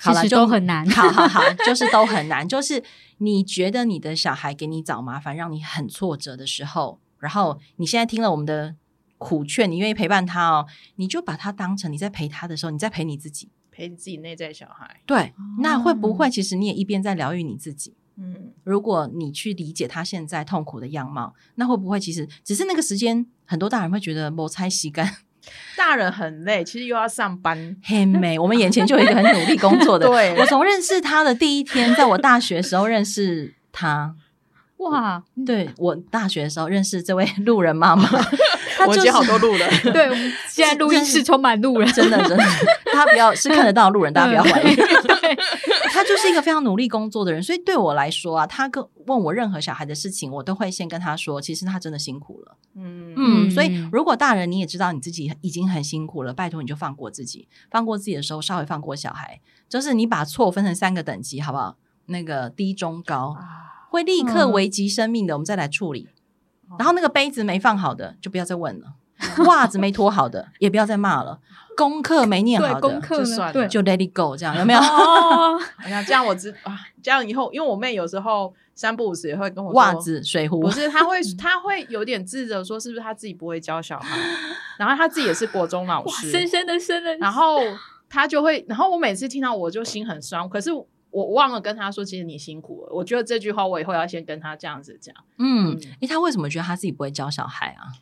好了其实就都很难好好好，就是都很难。就是你觉得你的小孩给你找麻烦，让你很挫折的时候，然后你现在听了我们的苦劝，你愿意陪伴他哦，你就把他当成你在陪他的时候，你在陪你自己。陪自己内在小孩，对，那会不哦会其实你也一边在疗愈你自己？嗯，如果你去理解他现在痛苦的样貌，那会不会其实只是那个时间，很多大人会觉得摩擦洗干大人很累，其实又要上班，很美。我们眼前就有一个很努力工作的，对。我从认识他的第一天，在我大学时候认识他，哇，对我大学的时候认识这位路人妈妈，她我接就是好多路了，对，我们现在录音室充满路人，真的真的，他不要 是看得到路人，大家不要怀疑。对，他就是一个非常努力工作的人，所以对我来说啊，他跟问我任何小孩的事情，我都会先跟他说，其实他真的辛苦了。嗯嗯，嗯所以如果大人你也知道你自己已经很辛苦了，拜托你就放过自己，放过自己的时候稍微放过小孩，就是你把错分成三个等级，好不好？那个低、中、高，啊，会立刻嗯危及生命的，我们再来处理。哦。然后那个杯子没放好的，就不要再问了；袜子没脱好的，也不要再骂了；功课没念好的，课？就算了，就 let it go，这样有没有？哦，这样我知啊，这样以后，因为我妹有时候三不五时也会跟我说袜子、水壶。不，是，她会 她会有点自责，说是不是她自己不会教小孩，然后她自己也是国中老，师，深深的深的，然后她就会，然后我每次听到我就心很酸，可是我忘了跟他说，其实你辛苦了。我觉得这句话我以后要先跟他这样子讲，嗯嗯，诶，他为什么觉得他自己不会教小孩啊？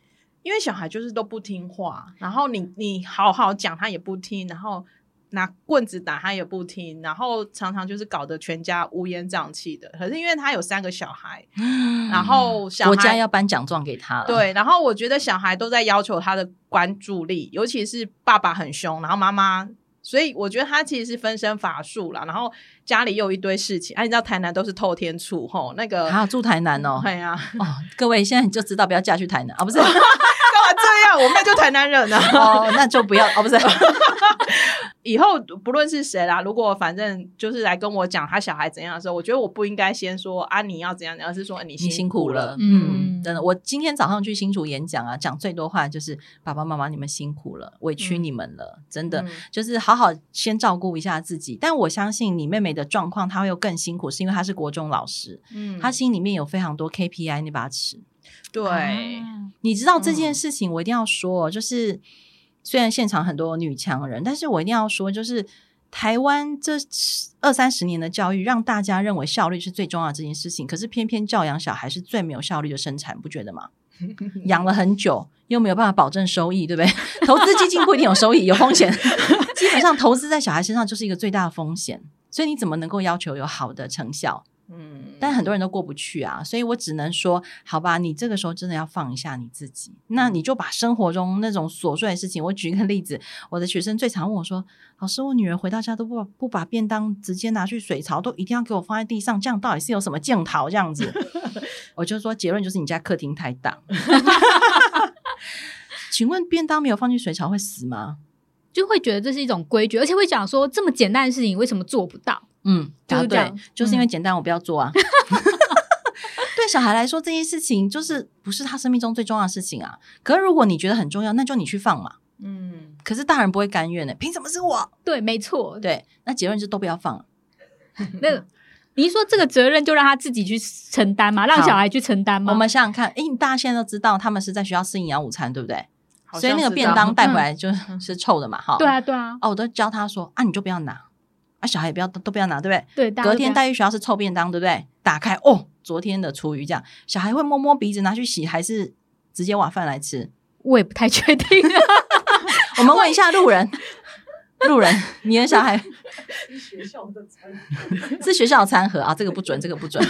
因为小孩就是都不听话，然后你你好好讲他也不听，然后拿棍子打他也不听，然后常常就是搞得全家乌烟瘴气的。可是因为他有三个小孩，然后小孩国家要颁奖状给他了，，对，然后我觉得小孩都在要求他的关注力，尤其是爸爸很凶，然后妈妈，所以我觉得他其实是分身乏术啦。然后家里又一堆事情，啊，你知道台南都是透天厝吼，那个还有住台南哦。对呀，哦，各位现在你就知道不要嫁去台南啊，不是？这样？我妹就台南人啊。哦，那就不要哦，不是。以后不论是谁啦，如果反正就是来跟我讲他小孩怎样的时候，我觉得我不应该先说啊你要怎样，而是说你你辛苦苦了，嗯嗯，真的。我今天早上去新竹演讲啊，讲最多话就是爸爸妈妈你们辛苦了，委屈嗯你们了，真的。嗯就是好好先照顾一下自己，但我相信你妹妹的状况，她会有更辛苦，是因为她是国中老师，嗯她心里面有非常多 KPI 你把尺。对，啊你知道这嗯件事情，我一定要说哦，就是虽然现场很多女强人，但是我一定要说，就是台湾这二三十年的教育，让大家认为效率是最重要的这件事情，可是偏偏教养小孩是最没有效率的生产，不觉得吗？养了很久，又没有办法保证收益，对不对？投资基金不一定有收益，有风险。基本上投资在小孩身上就是一个最大的风险，所以你怎么能够要求有好的成效？嗯，但很多人都过不去啊，所以我只能说，好吧，你这个时候真的要放一下你自己，那你就把生活中那种琐碎的事情，我举一个例子，我的学生最常问我说，老师，我女儿回到家都不不把便当直接拿去水槽，都一定要给我放在地上，这样到底是有什么镜头这样子？我就说结论就是你家客厅太大。请问便当没有放进水槽会死吗？就会觉得这是一种规矩，而且会讲说这么简单的事情为什么做不到？嗯，答对就是这样，就是因为简单，我不要做啊。对小孩来说，这件事情就是不是他生命中最重要的事情啊。可是如果你觉得很重要，那就你去放嘛。嗯，可是大人不会甘愿的，凭什么是我？对，没错。对，那结论就都不要放了。那你是说这个责任就让他自己去承担吗？让小孩去承担吗？我们想想看，诶，大家现在都知道他们是在学校吃营养午餐，对不对？所以那个便当带回来就是臭的嘛，哈。对啊，对啊，哦，我都教他说啊，你就不要拿，啊，小孩也不要都都不要拿，对不对？对，隔天带去学校是臭便当，对不对？打开哦，昨天的厨余这样，小孩会摸摸鼻子拿去洗，还是直接挖饭来吃？我也不太确定。我们问一下路人，路人，你的小孩是学校的餐，是学校的餐盒啊？这个不准，这个不准。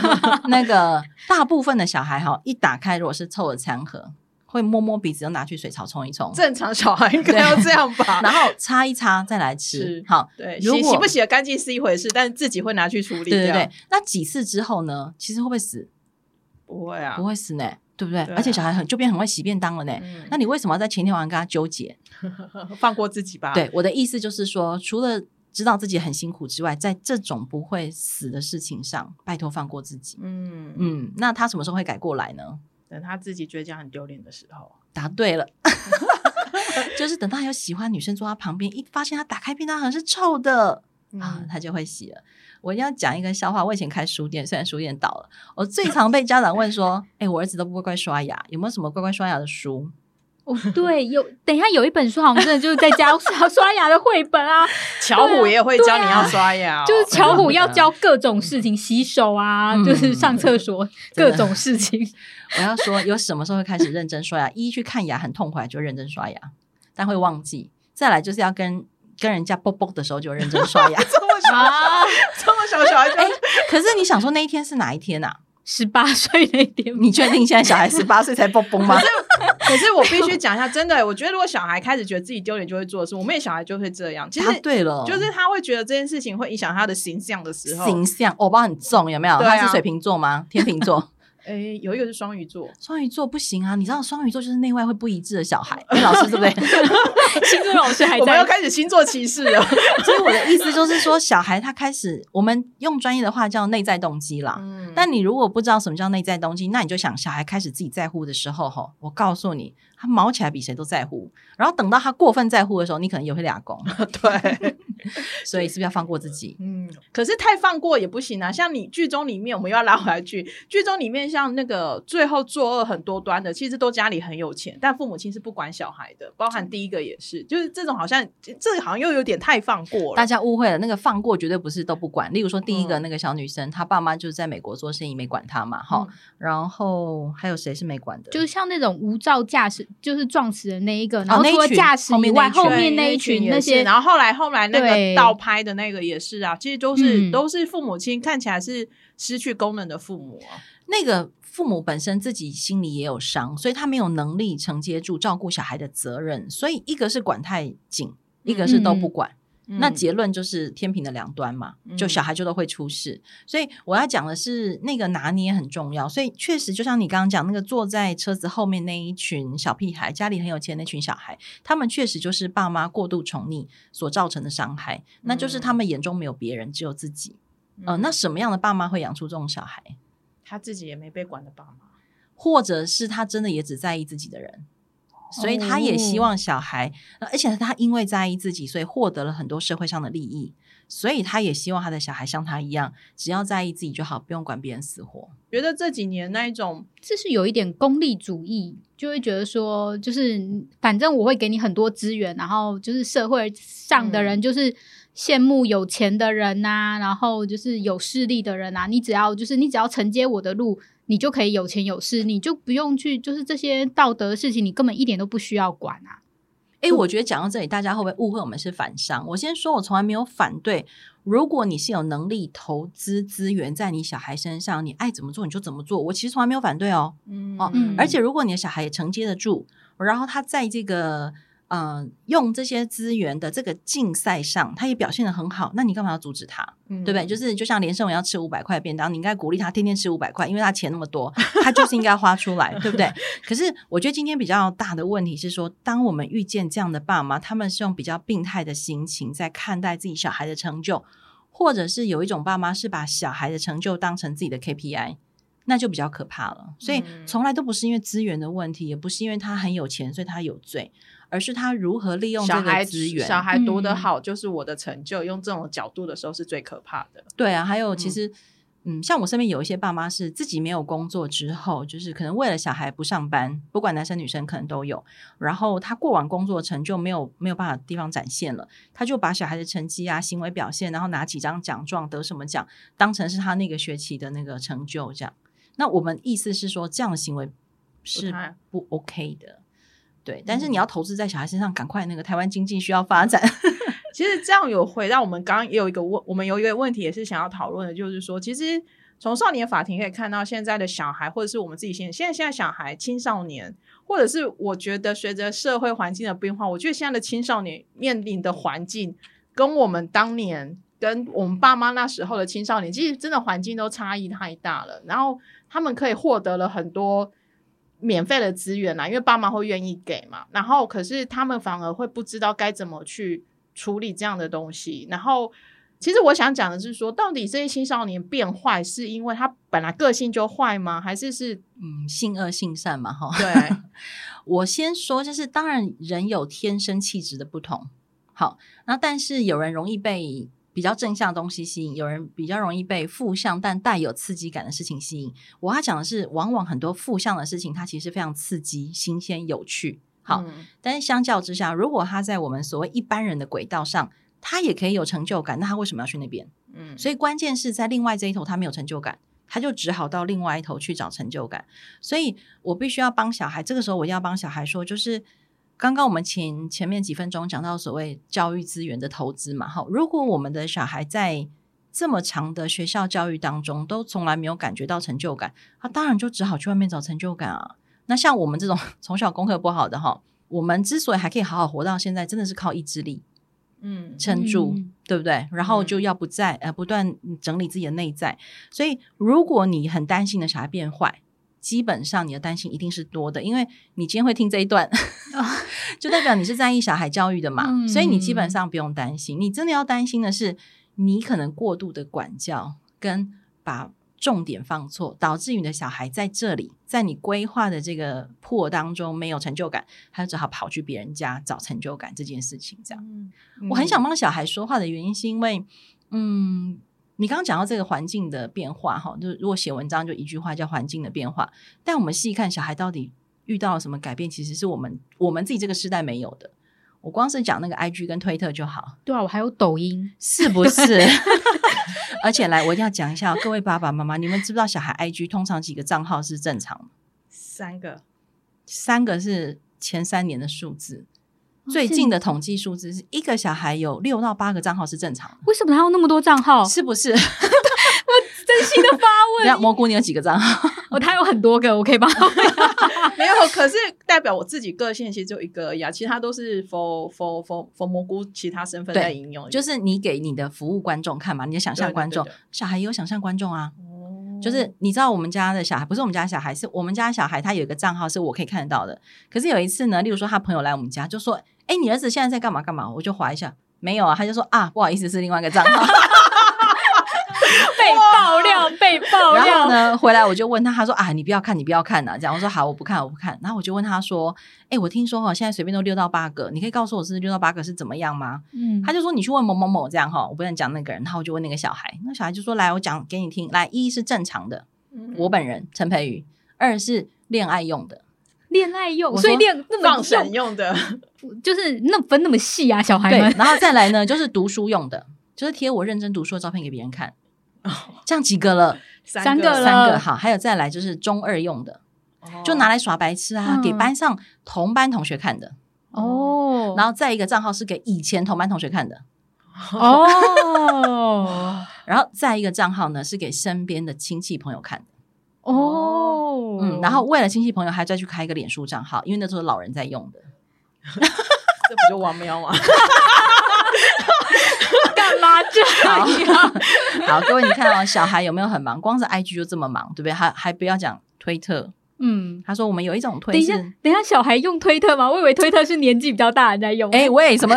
那个大部分的小孩哈，一打开如果是臭的餐盒，会摸摸鼻子，就拿去水槽冲一冲，正常小孩应该要这样吧？然后擦一擦再来吃。好，对，洗洗不洗的干净是一回事，但是自己会拿去处理。对对对，，那几次之后呢？其实会不会死？不会啊，不会死呢，对不对？对啊而且小孩很就变很会洗便当了呢。嗯那你为什么要在前天晚上跟他纠结？放过自己吧。对，我的意思就是说，除了知道自己很辛苦之外，在这种不会死的事情上，拜托放过自己。嗯嗯，嗯，那他什么时候会改过来呢？等他自己觉得这样很丢脸的时候，答对了，就是等到有喜欢女生坐他旁边，一发现他打开便当盒是臭的、啊嗯，他就会洗了。我一定要讲一个笑话。我以前开书店，虽然书店倒了，我最常被家长问说：“哎、我儿子都不乖乖刷牙，有没有什么乖乖刷牙的书哦，对，有等一下有一本书好像真的就是在教 刷刷牙的绘本啊，巧虎也会教你要刷牙哦，就是巧虎要教各种事情，洗手啊，嗯就是上厕所各种事情。？”我要说，有什么时候会开始认真刷牙？一去看牙很痛快，就认真刷牙，但会忘记。再来就是要跟跟人家啵啵的时候就认真刷牙。这么小，啊，这么小小孩就哎、可是你想说那一天是哪一天啊？十八 岁那天，你确定现在小孩 十八岁才蹦蹦吗？可是我必须讲一下，真的，我觉得如果小孩开始觉得自己丢脸就会做的事，我们也小孩就会这样。其答实对了，就是他会觉得这件事情会影响他的形象的时候，形象，偶包很重，有没有？他是水瓶座吗？天秤座。哎，有一个是双鱼座，双鱼座不行啊！你知道双鱼座就是内外会不一致的小孩，哎，老师对不对？星座老师还在我们要。开始星座歧视了。所以我的意思就是说，小孩他开始，我们用专业的话叫内在动机啦。嗯但你如果不知道什么叫内在动机，那你就想小孩开始自己在乎的时候，吼，我告诉你，他毛起来比谁都在乎。然后等到他过分在乎的时候，你可能也会俩公。对，所以是不是要放过自己？嗯，可是太放过也不行啊。像你剧中里面，我们又要拉回来剧，剧中里面像那个最后作恶很多端的，其实都家里很有钱，但父母亲是不管小孩的，包含第一个也是，就是这种好像这个好像又有点太放过大。家误会了，那个放过绝对不是都不管。例如说，第一个嗯那个小女生，她爸妈就是在美国做生意，没管她嘛，哈、嗯然后还有谁是没管的？就是像那种无照驾驶，就是撞死的那一个，然后驾驶以外，后面那一群后面对一群那些，然后后来后来那个倒拍的那个也是啊，其实都是、嗯都是父母亲看起来是失去功能的父母啊。那个父母本身自己心里也有伤，所以他没有能力承接住照顾小孩的责任，所以一个是管太紧，一个是都不管。那结论就是天平的两端嘛，就小孩就都会出事。所以我要讲的是那个拿捏很重要。所以确实，就像你刚刚讲那个坐在车子后面那一群小屁孩，家里很有钱那群小孩，他们确实就是爸妈过度宠溺所造成的伤害。那就是他们眼中没有别人，只有自己。呃，那什么样的爸妈会养出这种小孩？他自己也没被管的爸妈，或者是他真的也只在意自己的人。所以他也希望小孩，而且他因为在意自己，所以获得了很多社会上的利益。所以他也希望他的小孩像他一样，只要在意自己就好，不用管别人死活。觉得这几年那一种，这是有一点功利主义，就会觉得说，就是反正我会给你很多资源，然后就是社会上的人就是羡慕有钱的人呐，然后就是有势力的人啊，你只要就是你只要承接我的路。你就可以有钱有势，你就不用去，就是这些道德的事情，你根本一点都不需要管啊。哎，我觉得讲到这里，大家会不会误会我们是反商？我先说，我从来没有反对。如果你是有能力投资资源在你小孩身上，你爱怎么做你就怎么做，我其实从来没有反对哦。嗯哦，而且如果你的小孩也承接得住，然后他在这个。嗯，用这些资源的这个竞赛上，他也表现的很好，那你干嘛要阻止他？对不对？就是就像连胜文要吃五百块便当，你应该鼓励他天天吃五百块，因为他钱那么多，他就是应该花出来，对不对？可是我觉得今天比较大的问题是说，当我们遇见这样的爸妈，他们是用比较病态的心情在看待自己小孩的成就，或者是有一种爸妈是把小孩的成就当成自己的 KPI，那就比较可怕了。所以从来都不是因为资源的问题，也不是因为他很有钱，所以他有罪。而是他如何利用这个资源，小孩读得好就是我的成就。用这种角度的时候是最可怕的。对啊，还有其实，嗯，像我身边有一些爸妈是自己没有工作之后，就是可能为了小孩不上班，不管男生女生可能都有。然后他过往工作成就没有没有办法地方展现了，他就把小孩的成绩啊、行为表现，然后拿几张奖状得什么奖，当成是他那个学期的那个成就这样。那我们意思是说，这样的行为是不 OK 的。对，但是你要投资在小孩身上，赶快那个台湾经济需要发展。其实这样有回到我们刚刚也有一个问，我们有一个问题也是想要讨论的，就是说，其实从少年法庭可以看到，现在的小孩或者是我们自己现现在现在小孩青少年，或者是我觉得随着社会环境的变化，我觉得现在的青少年面临的环境，跟我们当年跟我们爸妈那时候的青少年，其实真的环境都差异太大了。然后他们可以获得了很多。免费的资源啦，因为爸妈会愿意给嘛，然后可是他们反而会不知道该怎么去处理这样的东西。然后，其实我想讲的是说，到底这些青少年变坏是因为他本来个性就坏吗？还是是嗯性恶性善嘛？哈，对。我先说，就是当然人有天生气质的不同，好，那但是有人容易被。比较正向的东西吸引，有人比较容易被负向但带有刺激感的事情吸引。我要讲的是，往往很多负向的事情，它其实非常刺激、新鲜、有趣。好，但是相较之下，如果他在我们所谓一般人的轨道上，他也可以有成就感，那他为什么要去那边？嗯，所以关键是在另外这一头，他没有成就感，他就只好到另外一头去找成就感。所以我必须要帮小孩，这个时候我要帮小孩说，就是。刚刚我们前前面几分钟讲到所谓教育资源的投资嘛，哈，如果我们的小孩在这么长的学校教育当中都从来没有感觉到成就感，他当然就只好去外面找成就感啊。那像我们这种 从小功课不好的哈，我们之所以还可以好好活到现在，真的是靠意志力，嗯，撑住，对不对？然后就要不在呃不断整理自己的内在。所以如果你很担心的小孩变坏。基本上你的担心一定是多的，因为你今天会听这一段，就代表你是在意小孩教育的嘛，所以你基本上不用担心。你真的要担心的是，你可能过度的管教跟把重点放错，导致你的小孩在这里，在你规划的这个破当中没有成就感，他就只好跑去别人家找成就感这件事情。这样，我很想帮小孩说话的原因是因为，嗯。你刚刚讲到这个环境的变化，哈，就如果写文章就一句话叫环境的变化。但我们细看小孩到底遇到了什么改变，其实是我们我们自己这个时代没有的。我光是讲那个 I G 跟推特就好。对啊，我还有抖音，是不是？而且来，我一定要讲一下，各位爸爸妈妈，你们知不知道小孩 I G 通常几个账号是正常？三个，三个是前三年的数字。最近的统计数字是一个小孩有六到八个账号是正常的。为什么他有那么多账号？是不是？我真心的发问。蘑菇，你有几个账号？哦，他有很多个，我可以帮他。没有，可是代表我自己个性，其实就一个而已啊，其他都是 for for for for 蘑菇其他身份对在应用，就是你给你的服务观众看嘛，你的想象观众对对，小孩也有想象观众啊。哦就是你知道我们家的小孩，不是我们家小孩，是我们家小孩，他有一个账号是我可以看得到的。可是有一次呢，例如说他朋友来我们家，就说：“哎，你儿子现在在干嘛干嘛？”我就划一下，没有啊，他就说：“啊，不好意思，是另外一个账号。”被爆料，被爆然后料。呢，回来我就问他，他说啊，你不要看，你不要看呐、这样我说好，我不看，我不看。然后我就问他说，哎，我听说哈，现在随便都六到八个，你可以告诉我是六到八个是怎么样吗？嗯，他就说你去问某某某这样哈，我不能讲那个人。然后我就问那个小孩，那小孩就说来，我讲给你听。来，一是正常的，嗯我本人陈培宇；二是恋爱用的，恋爱用，所以恋那么放神用的，用就是那分那么细啊，小孩对们。。然后再来呢，就是读书用的，就是贴我认真读书的照片给别人看。这样几个了，三个了三个好，还有再来就是中二用的，就拿来耍白痴啊，嗯给班上同班同学看的。哦，然后再一个账号是给以前同班同学看的，哦然后再一个账号呢是给身边的亲戚朋友看的。哦，嗯，然后为了亲戚朋友还再去开一个脸书账号，因为那时候老人在用的。这不就王喵吗？干嘛这好样？好，各位，你看哦，小孩有没有很忙？光是 IG 就这么忙，对不对？还还不要讲推特。嗯，他说我们有一种推等一下，等一下，小孩用推特吗？我以为推特是年纪比较大的人在用。哎喂，什么？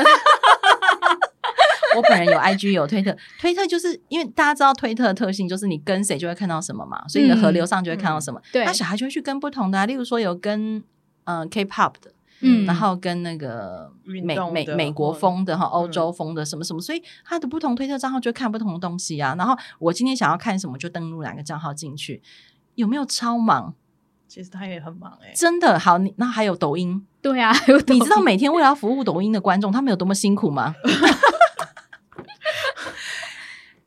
我本人有 IG 有推特，推特就是因为大家知道推特的特性就是你跟谁就会看到什么嘛，所以你的河流上就会看到什么。对那小孩就会去跟不同的、啊，例如说有跟嗯、呃 K-pop 的，嗯然后跟那个美美美国风的哈，欧嗯洲风的什么什么，所以他的不同推特账号就会看不同的东西啊。然后我今天想要看什么，就登录哪个账号进去，有没有超忙？其实他也很忙哎、真的好，你那还有抖音，对啊，有你知道每天为了要服务抖音的观众，他们有多么辛苦吗？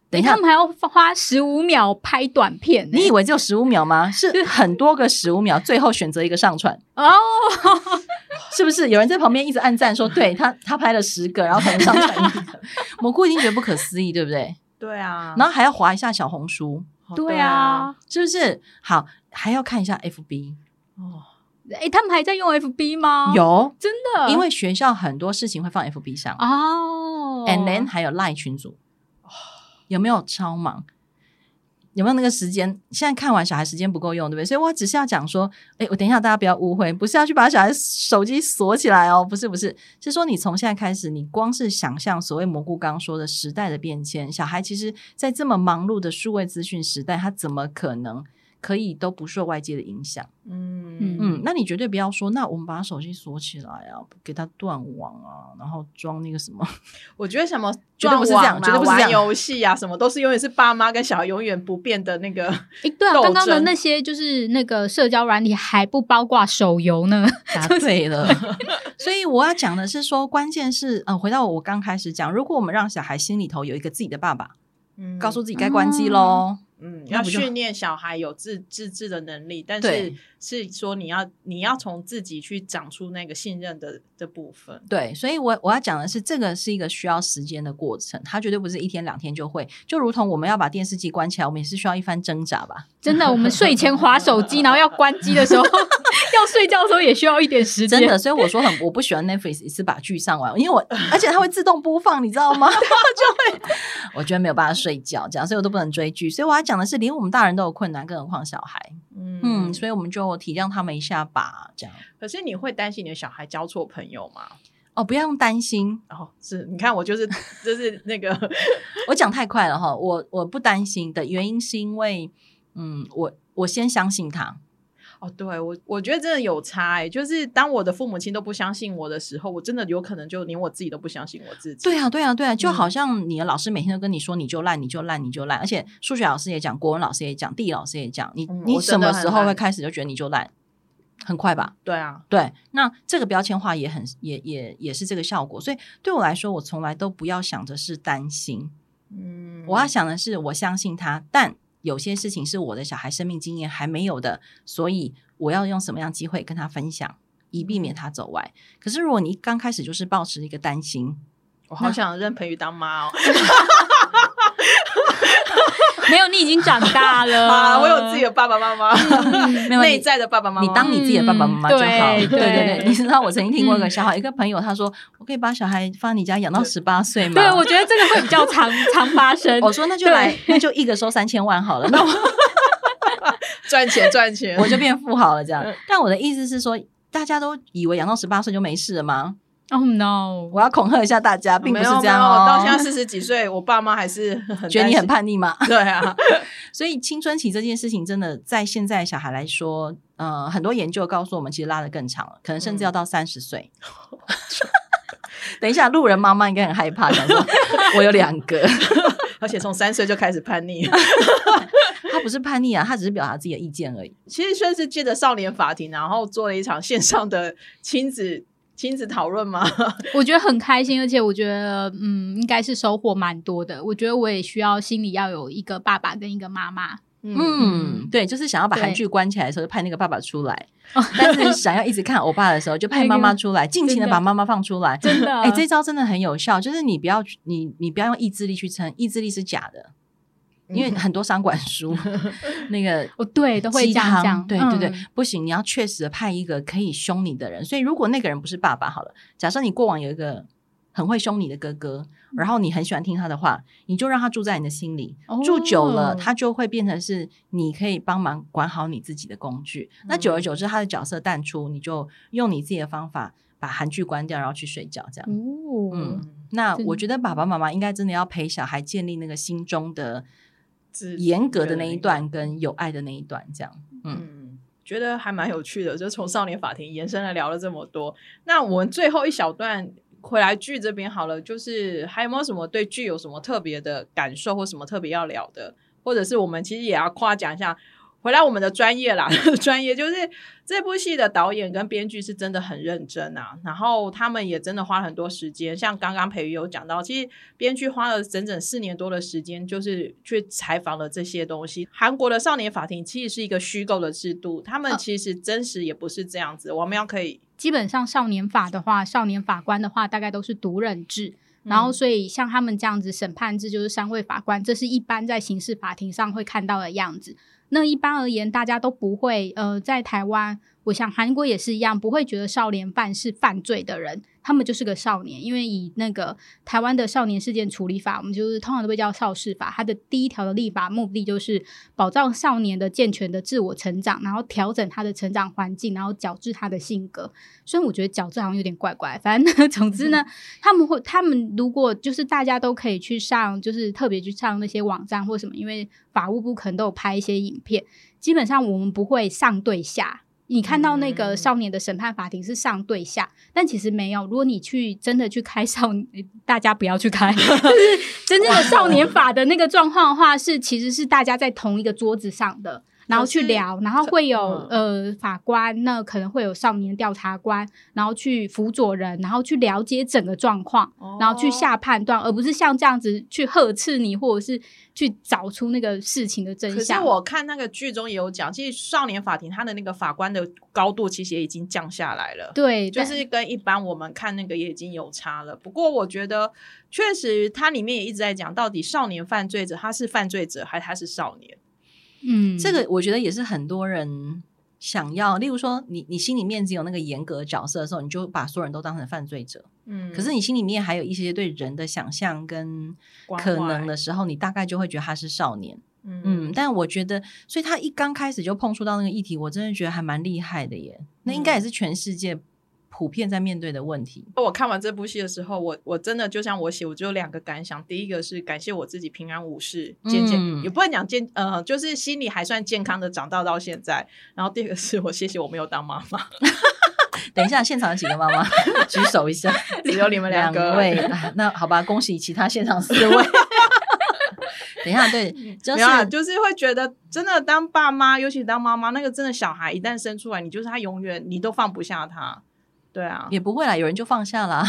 等一下他，们还要花十五秒拍短片呢。你以为只有十五秒吗？是很多个十五秒，最后选择一个上传，哦，是不是？有人在旁边一直按赞说，对他他拍了十个，然后才能上传一个，蘑菇已经觉得不可思议，对不对？对啊，然后还要划一下小红书，对啊，，是不是？好，还要看一下 FB，哦，哎，他们还在用 FB 吗？，有，真的，因为学校很多事情会放 FB 上、哦。A n d then 还有 Lie 群组，有没有超忙？有没有那个时间？现在看完小孩时间不够用，对不对？所以我只是要讲说，哎，我等一下大家不要误会，不是要去把小孩手机锁起来哦，不是不是，是说你从现在开始，你光是想象所谓蘑菇刚刚说的时代的变迁，小孩其实在这么忙碌的数位资讯时代，他怎么可能可以都不受外界的影响？嗯嗯嗯，那你绝对不要说，那我们把手机锁起来啊，给它断网啊，然后装那个什么，我觉得什么 绝对不是这样撞网啊玩绝对不是这样游戏啊，什么都是永远是爸妈跟小孩永远不变的那个。哎，对啊，刚刚的那些就是那个社交软体还不包括手游呢。答对了。所以我要讲的是说，关键是，呃，回到我刚开始讲，如果我们让小孩心里头有一个自己的爸爸，嗯告诉自己该关机喽。嗯，要训练小孩有自自制的能力，但是是说你要你要从自己去长出那个信任的的部分。对，所以我我要讲的是，这个是一个需要时间的过程，它绝对不是一天两天就会。就如同我们要把电视机关起来，我们也是需要一番挣扎吧。真的，我们睡前划手机，然后要关机的时候，要睡觉的时候也需要一点时间。真的，所以我说很 我不喜欢 Netflix 一次把剧上完，因为我 而且它会自动播放，你知道吗？就会我觉得没有办法睡觉，这样，所以我都不能追剧。所以我要讲的是，连我们大人都有困难，更何况小孩。嗯嗯，所以我们就体谅他们一下吧，这样。可是你会担心你的小孩交错朋友吗？哦，不要用担心，哦，是你看我就是就是那个我讲太快了哈。我我不担心的原因是因为，嗯，我我先相信他。哦，对我我觉得真的有差哎、就是当我的父母亲都不相信我的时候，我真的有可能就连我自己都不相信我自己。对啊，对啊，对啊，就嗯好像你的老师每天都跟你说你就烂，你就烂，你就烂，而且数学老师也讲，国文老师也讲，地理老师也讲，你、嗯你什么时候会烂开始就觉得你就烂？很快吧？对啊，对，那这个标签化也很也也也是这个效果，所以对我来说，我从来都不要想着是担心，嗯，我要想的是我相信他，但有些事情是我的小孩生命经验还没有的，所以我要用什么样机会跟他分享，以避免他走歪。可是如果你刚开始就是抱持一个担心，我好想认培宇当妈哦。没有，你已经长大了 啊，我有自己的爸爸妈妈，内在的爸爸妈妈。你当你自己的爸爸妈妈就好。嗯对对对对对，你知道我曾经听过一个笑话，一个朋友他说：“我可以把小孩放你家养到十八岁吗？”对，我觉得这个会比较常常发生。我说那就来，那就一个收三千万好了，那我赚钱赚钱，我就变富豪了这样。但我的意思是说，大家都以为养到十八岁就没事了吗？Oh no！我要恐吓一下大家，并不是这样哦。到现在四十几岁，我爸妈还是很觉得你很。叛逆嘛？对啊，所以青春期这件事情，真的在现在小孩来说，呃，很多研究告诉我们，其实拉的更长了，可能甚至要到三十岁。等一下，路人妈妈应该很害怕，想说我有两个，而且从三岁就开始叛逆。他不是叛逆啊，他只是表达自己的意见而已。其实算是借着少年法庭，然后做了一场线上的亲子亲子讨论吗？我觉得很开心，而且我觉得嗯，应该是收获蛮多的。我觉得我也需要心里要有一个爸爸跟一个妈妈。嗯，对，就是想要把对韩剧关起来的时候，就派那个爸爸出来；但是想要一直看欧巴的时候，就派妈妈出来，尽情的把妈妈放出来。真的哎、这招真的很有效，就是你不要你你不要用意志力去撑，意志力是假的，因为很多商管书 那个哦，对，都会鸡这样。对对对，嗯不行，你要确实的派一个可以凶你的人。所以如果那个人不是爸爸，好了，假设你过往有一个很会凶你的哥哥，然后你很喜欢听他的话，你就让他住在你的心里，哦住久了，他就会变成是你可以帮忙管好你自己的工具。那久而久之，他的角色淡出，你就用你自己的方法把韩剧关掉，然后去睡觉，这样。哦，嗯那我觉得爸爸妈妈应该真的要陪小孩建立那个心中的自严格的那一段，跟有爱的那一段，这样。嗯，嗯，觉得还蛮有趣的，就从少年法庭延伸了聊了这么多。那我们最后一小段回来剧这边好了，就是还有没有什么对剧有什么特别的感受，或什么特别要聊的，或者是我们其实也要夸奖一下。回来我们的专业啦，专业就是这部戏的导演跟编剧是真的很认真啊，然后他们也真的花了很多时间，像刚刚培瑜有讲到，其实编剧花了整整四年多的时间，就是去采访了这些东西。韩国的少年法庭其实是一个虚构的制度，他们其实真实也不是这样子。我们要可以，基本上少年法的话，少年法官的话，大概都是独任制。然后，所以像他们这样子审判制就是三位法官，这是一般在刑事法庭上会看到的样子。那一般而言，大家都不会呃，在台湾，我想韩国也是一样，不会觉得少年犯是犯罪的人，他们就是个少年。因为以那个台湾的少年事件处理法，我们就是通常都会叫少事法，它的第一条的立法目的就是保障少年的健全的自我成长，然后调整他的成长环境，然后矫治他的性格。虽然我觉得矫治好像有点怪怪，反正呢，总之呢，他们会，他们如果就是大家都可以去上，就是特别去上那些网站或什么，因为法务部可能都有拍一些影片，基本上我们不会上对下。你看到那个嗯少年的审判法庭是上对下，但其实没有。如果你去真的去开少，大家不要去开，就是真正的少年法的那个状况的话，是其实是大家在同一个桌子上的，然后去聊，然后会有嗯呃法官，那可能会有少年调查官，然后去辅佐人，然后去了解整个状况，然后去下判断，而不是像这样子去呵斥你，或者是去找出那个事情的真相可是相。我看那个剧中也有讲，其实少年法庭他的那个法官的高度其实也已经降下来了。对，就是跟一般我们看那个也已经有差了。不过我觉得，确实它里面也一直在讲，到底少年犯罪者他是犯罪者还是他是少年？嗯，这个我觉得也是很多人想要，例如说你你心里面只有那个严格角色的时候，你就把所有人都当成犯罪者。嗯可是你心里面还有一些对人的想象跟可能的时候，你大概就会觉得他是少年。嗯嗯，但我觉得，所以他一刚开始就碰触到那个议题，我真的觉得还蛮厉害的耶。那应该也是全世界普遍在面对的问题。我看完这部戏的时候，我我真的就像我写，我就有两个感想。第一个是感谢我自己平安无事，健健、嗯也不能讲健，呃，就是心里还算健康的长大到现在。然后第二个是我谢谢我没有当妈妈，等一下，现场有几个妈妈 举手一下，只有你们两个。位。啊那好吧，恭喜其他现场四位。等一下，对，就是就是会觉得真的当爸妈，尤其当妈妈，那个真的小孩一旦生出来，你就是他永远你都放不下他。对啊，也不会啦，有人就放下啦。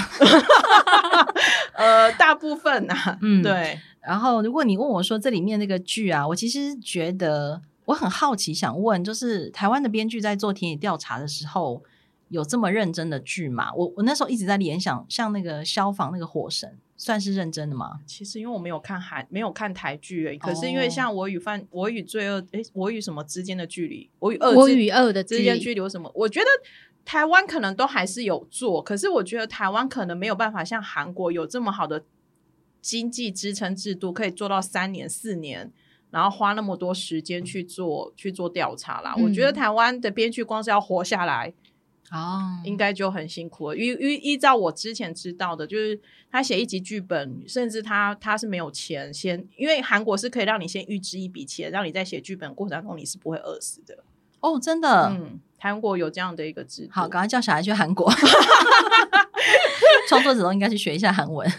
呃，大部分啊，嗯对，然后，如果你问我说这里面那个剧啊，我其实觉得我很好奇，想问，就是台湾的编剧在做田野调查的时候，有这么认真的剧嘛？我我那时候一直在联想，像那个消防那个火神，算是认真的吗？其实因为我没有看韩，没有看台剧。可是因为像我与犯，我与罪恶，诶，我与什么之间的距离，我与恶，我与恶的之间距离有什么？我觉得台湾可能都还是有做，可是我觉得台湾可能没有办法像韩国有这么好的经济支撑制度，可以做到三年四年。然后花那么多时间去做去做调查啦，我觉得台湾的编剧光是要活下来，哦，应该就很辛苦了。依依依照我之前知道的，就是他写一集剧本，甚至他他是没有钱先，因为韩国是可以让你先预支一笔钱，让你在写剧本过程中你是不会饿死的。哦，真的，嗯，韩国有这样的一个制度。好，赶快叫小孩去韩国，创作者都应该去学一下韩文。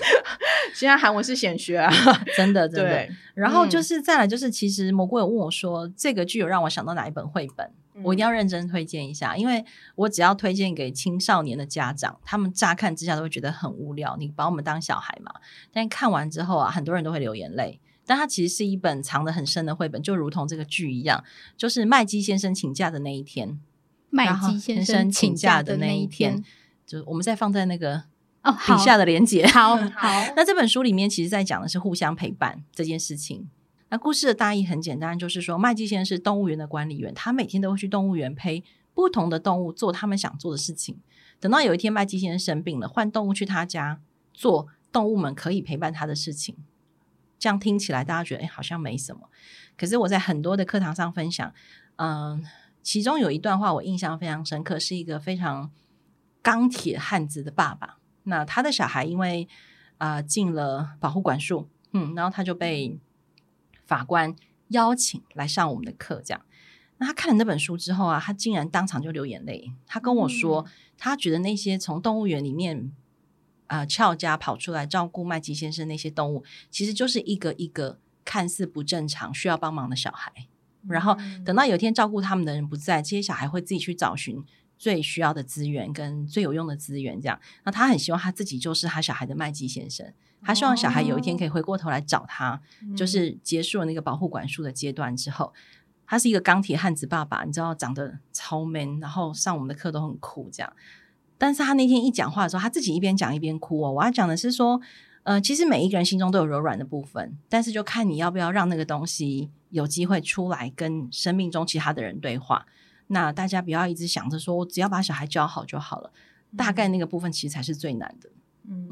现在韩文是显学啊，真的 真的。然后就是再来就是，其实蘑菇有问我说，这个剧有让我想到哪一本绘本，我一定要认真推荐一下，因为我只要推荐给青少年的家长，他们乍看之下都会觉得很无聊，你把我们当小孩嘛。但看完之后啊，很多人都会流眼泪。但它其实是一本藏得很深的绘本，就如同这个剧一样，就是麦基先生请假的那一天，麦基先生请假的那一天，就我们再放在那个。哦，底下的连接，好 好。那这本书里面其实在讲的是互相陪伴这件事情。那故事的大意很简单，就是说麦基先生是动物园的管理员，他每天都会去动物园陪不同的动物做他们想做的事情。等到有一天麦基先生生病了，换动物去他家做动物们可以陪伴他的事情。这样听起来大家觉得哎好像没什么，可是我在很多的课堂上分享，嗯，其中有一段话我印象非常深刻，是一个非常钢铁汉子的爸爸。那他的小孩因为啊进了保护管束，嗯，然后他就被法官邀请来上我们的课，这样。那他看了那本书之后啊，他竟然当场就流眼泪。他跟我说，他觉得那些从动物园里面啊俏家跑出来照顾麦基先生那些动物，其实就是一个一个看似不正常需要帮忙的小孩。然后等到有一天照顾他们的人不在，这些小孩会自己去找寻。最需要的资源跟最有用的资源，这样，那他很希望他自己就是他小孩的麦基先生，他希望小孩有一天可以回过头来找他，就是结束了那个保护管束的阶段之后，他是一个钢铁汉子爸爸，你知道长得超 man，然后上我们的课都很酷这样，但是他那天一讲话的时候，他自己一边讲一边哭哦。我要讲的是说，呃，其实每一个人心中都有柔软的部分，但是就看你要不要让那个东西有机会出来跟生命中其他的人对话。那大家不要一直想着说，我只要把小孩教好就好了。大概那个部分其实才是最难的。嗯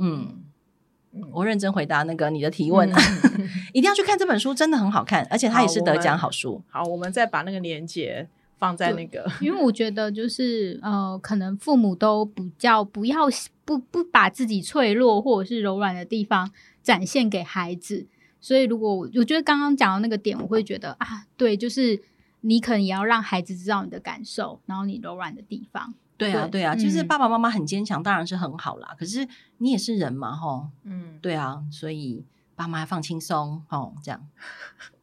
嗯，我认真回答那个你的提问，一定要去看这本书，真的很好看，而且它也是得奖好书。好，我们再把那个链接放在那个，因为我觉得就是呃，可能父母都比较不要不不把自己脆弱或者是柔软的地方展现给孩子，所以如果我觉得刚刚讲到那个点，我会觉得啊，对，就是。你可能也要让孩子知道你的感受，然后你柔软的地方。对啊，对啊，就是爸爸妈妈很坚强，当然是很好啦。可是你也是人嘛，吼，嗯，对啊，所以爸妈放轻松，吼，这样。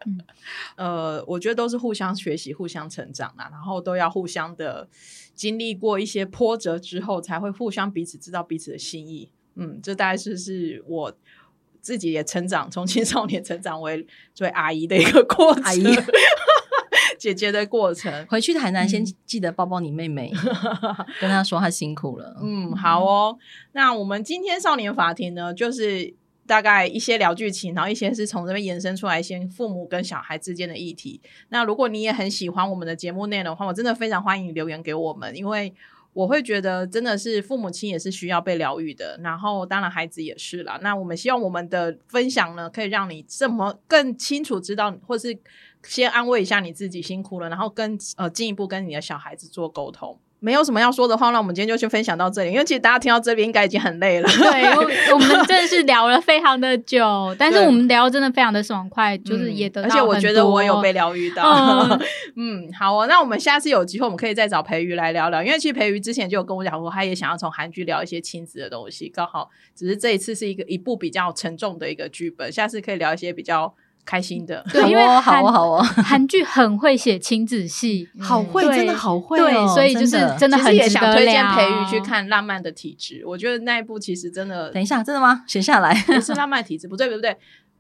嗯，呃，我觉得都是互相学习、互相成长啦，然后都要互相的经历过一些波折之后，才会互相彼此知道彼此的心意。嗯，这大概是是我自己也成长，从青少年成长为作为阿姨的一个过程。姐姐的过程，回去台南先记得抱抱你妹妹，跟她说她辛苦了。嗯，好哦。那我们今天少年法庭呢，就是大概一些聊剧情，然后一些是从这边延伸出来一些父母跟小孩之间的议题。那如果你也很喜欢我们的节目内容的话，我真的非常欢迎留言给我们，因为我会觉得真的是父母亲也是需要被疗愈的，然后当然孩子也是啦。那我们希望我们的分享呢，可以让你这么更清楚知道，或是。先安慰一下你自己辛苦了，然后跟呃进一步跟你的小孩子做沟通。没有什么要说的话，那我们今天就先分享到这里。因为其实大家听到这边应该已经很累了。对，我们真的是聊了非常的久，但是我们聊真的非常的爽快，就是也得到而且我觉得我有被疗愈到。嗯，好哦，那我们下次有机会，我们可以再找培瑜来聊聊。因为其实培瑜之前就有跟我讲过，他也想要从韩剧聊一些亲子的东西。刚好只是这一次是一个一部比较沉重的一个剧本，下次可以聊一些比较。开心的，对，因为好哦，好哦，韩剧很会写亲子戏，好会，真的好会，对，所以就是真的。很也想推荐培育去看《浪漫的体质》，我觉得那一部其实真的，等一下，真的吗？写下来，不是《浪漫体质》，不对，不对，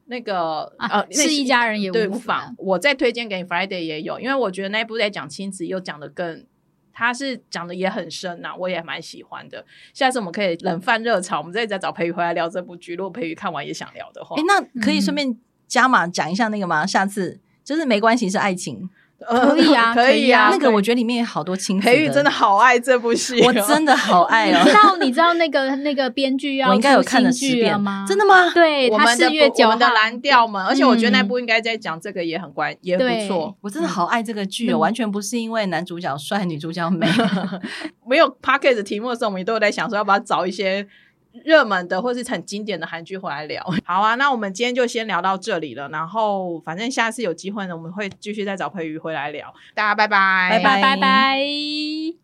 那个呃，是一家人也无妨，我再推荐给你，Friday 也有，因为我觉得那一部在讲亲子，又讲的更他是讲的也很深呐、我也蛮喜欢的。下次我们可以冷饭热炒，我们再再找培宇回来聊这部剧。如果培宇看完也想聊的话，哎，那可以嗯。顺便加码讲一下那个吗？下次就是没关系，是爱情可以啊可以啊。那个，我觉得里面有好多亲子培育真的，好爱这部戏哦、我真的好爱你知哦。道你知道那个那个编剧要我应该有看了十遍新剧了吗？真的吗？对，他我们的月九号我们的蓝调们，而且我觉得那嗯部应该在讲这个也很关，也不对错。我真的好爱这个剧哦，嗯完全不是因为男主角帅、女主角美。没有 p o c k e t 题目的时候，我们也都有在想说，要不要找一些热门的或是很经典的韩剧回来聊。好啊，那我们今天就先聊到这里了。然后，反正下次有机会呢，我们会继续再找培瑜回来聊。大家拜拜，拜拜拜拜拜。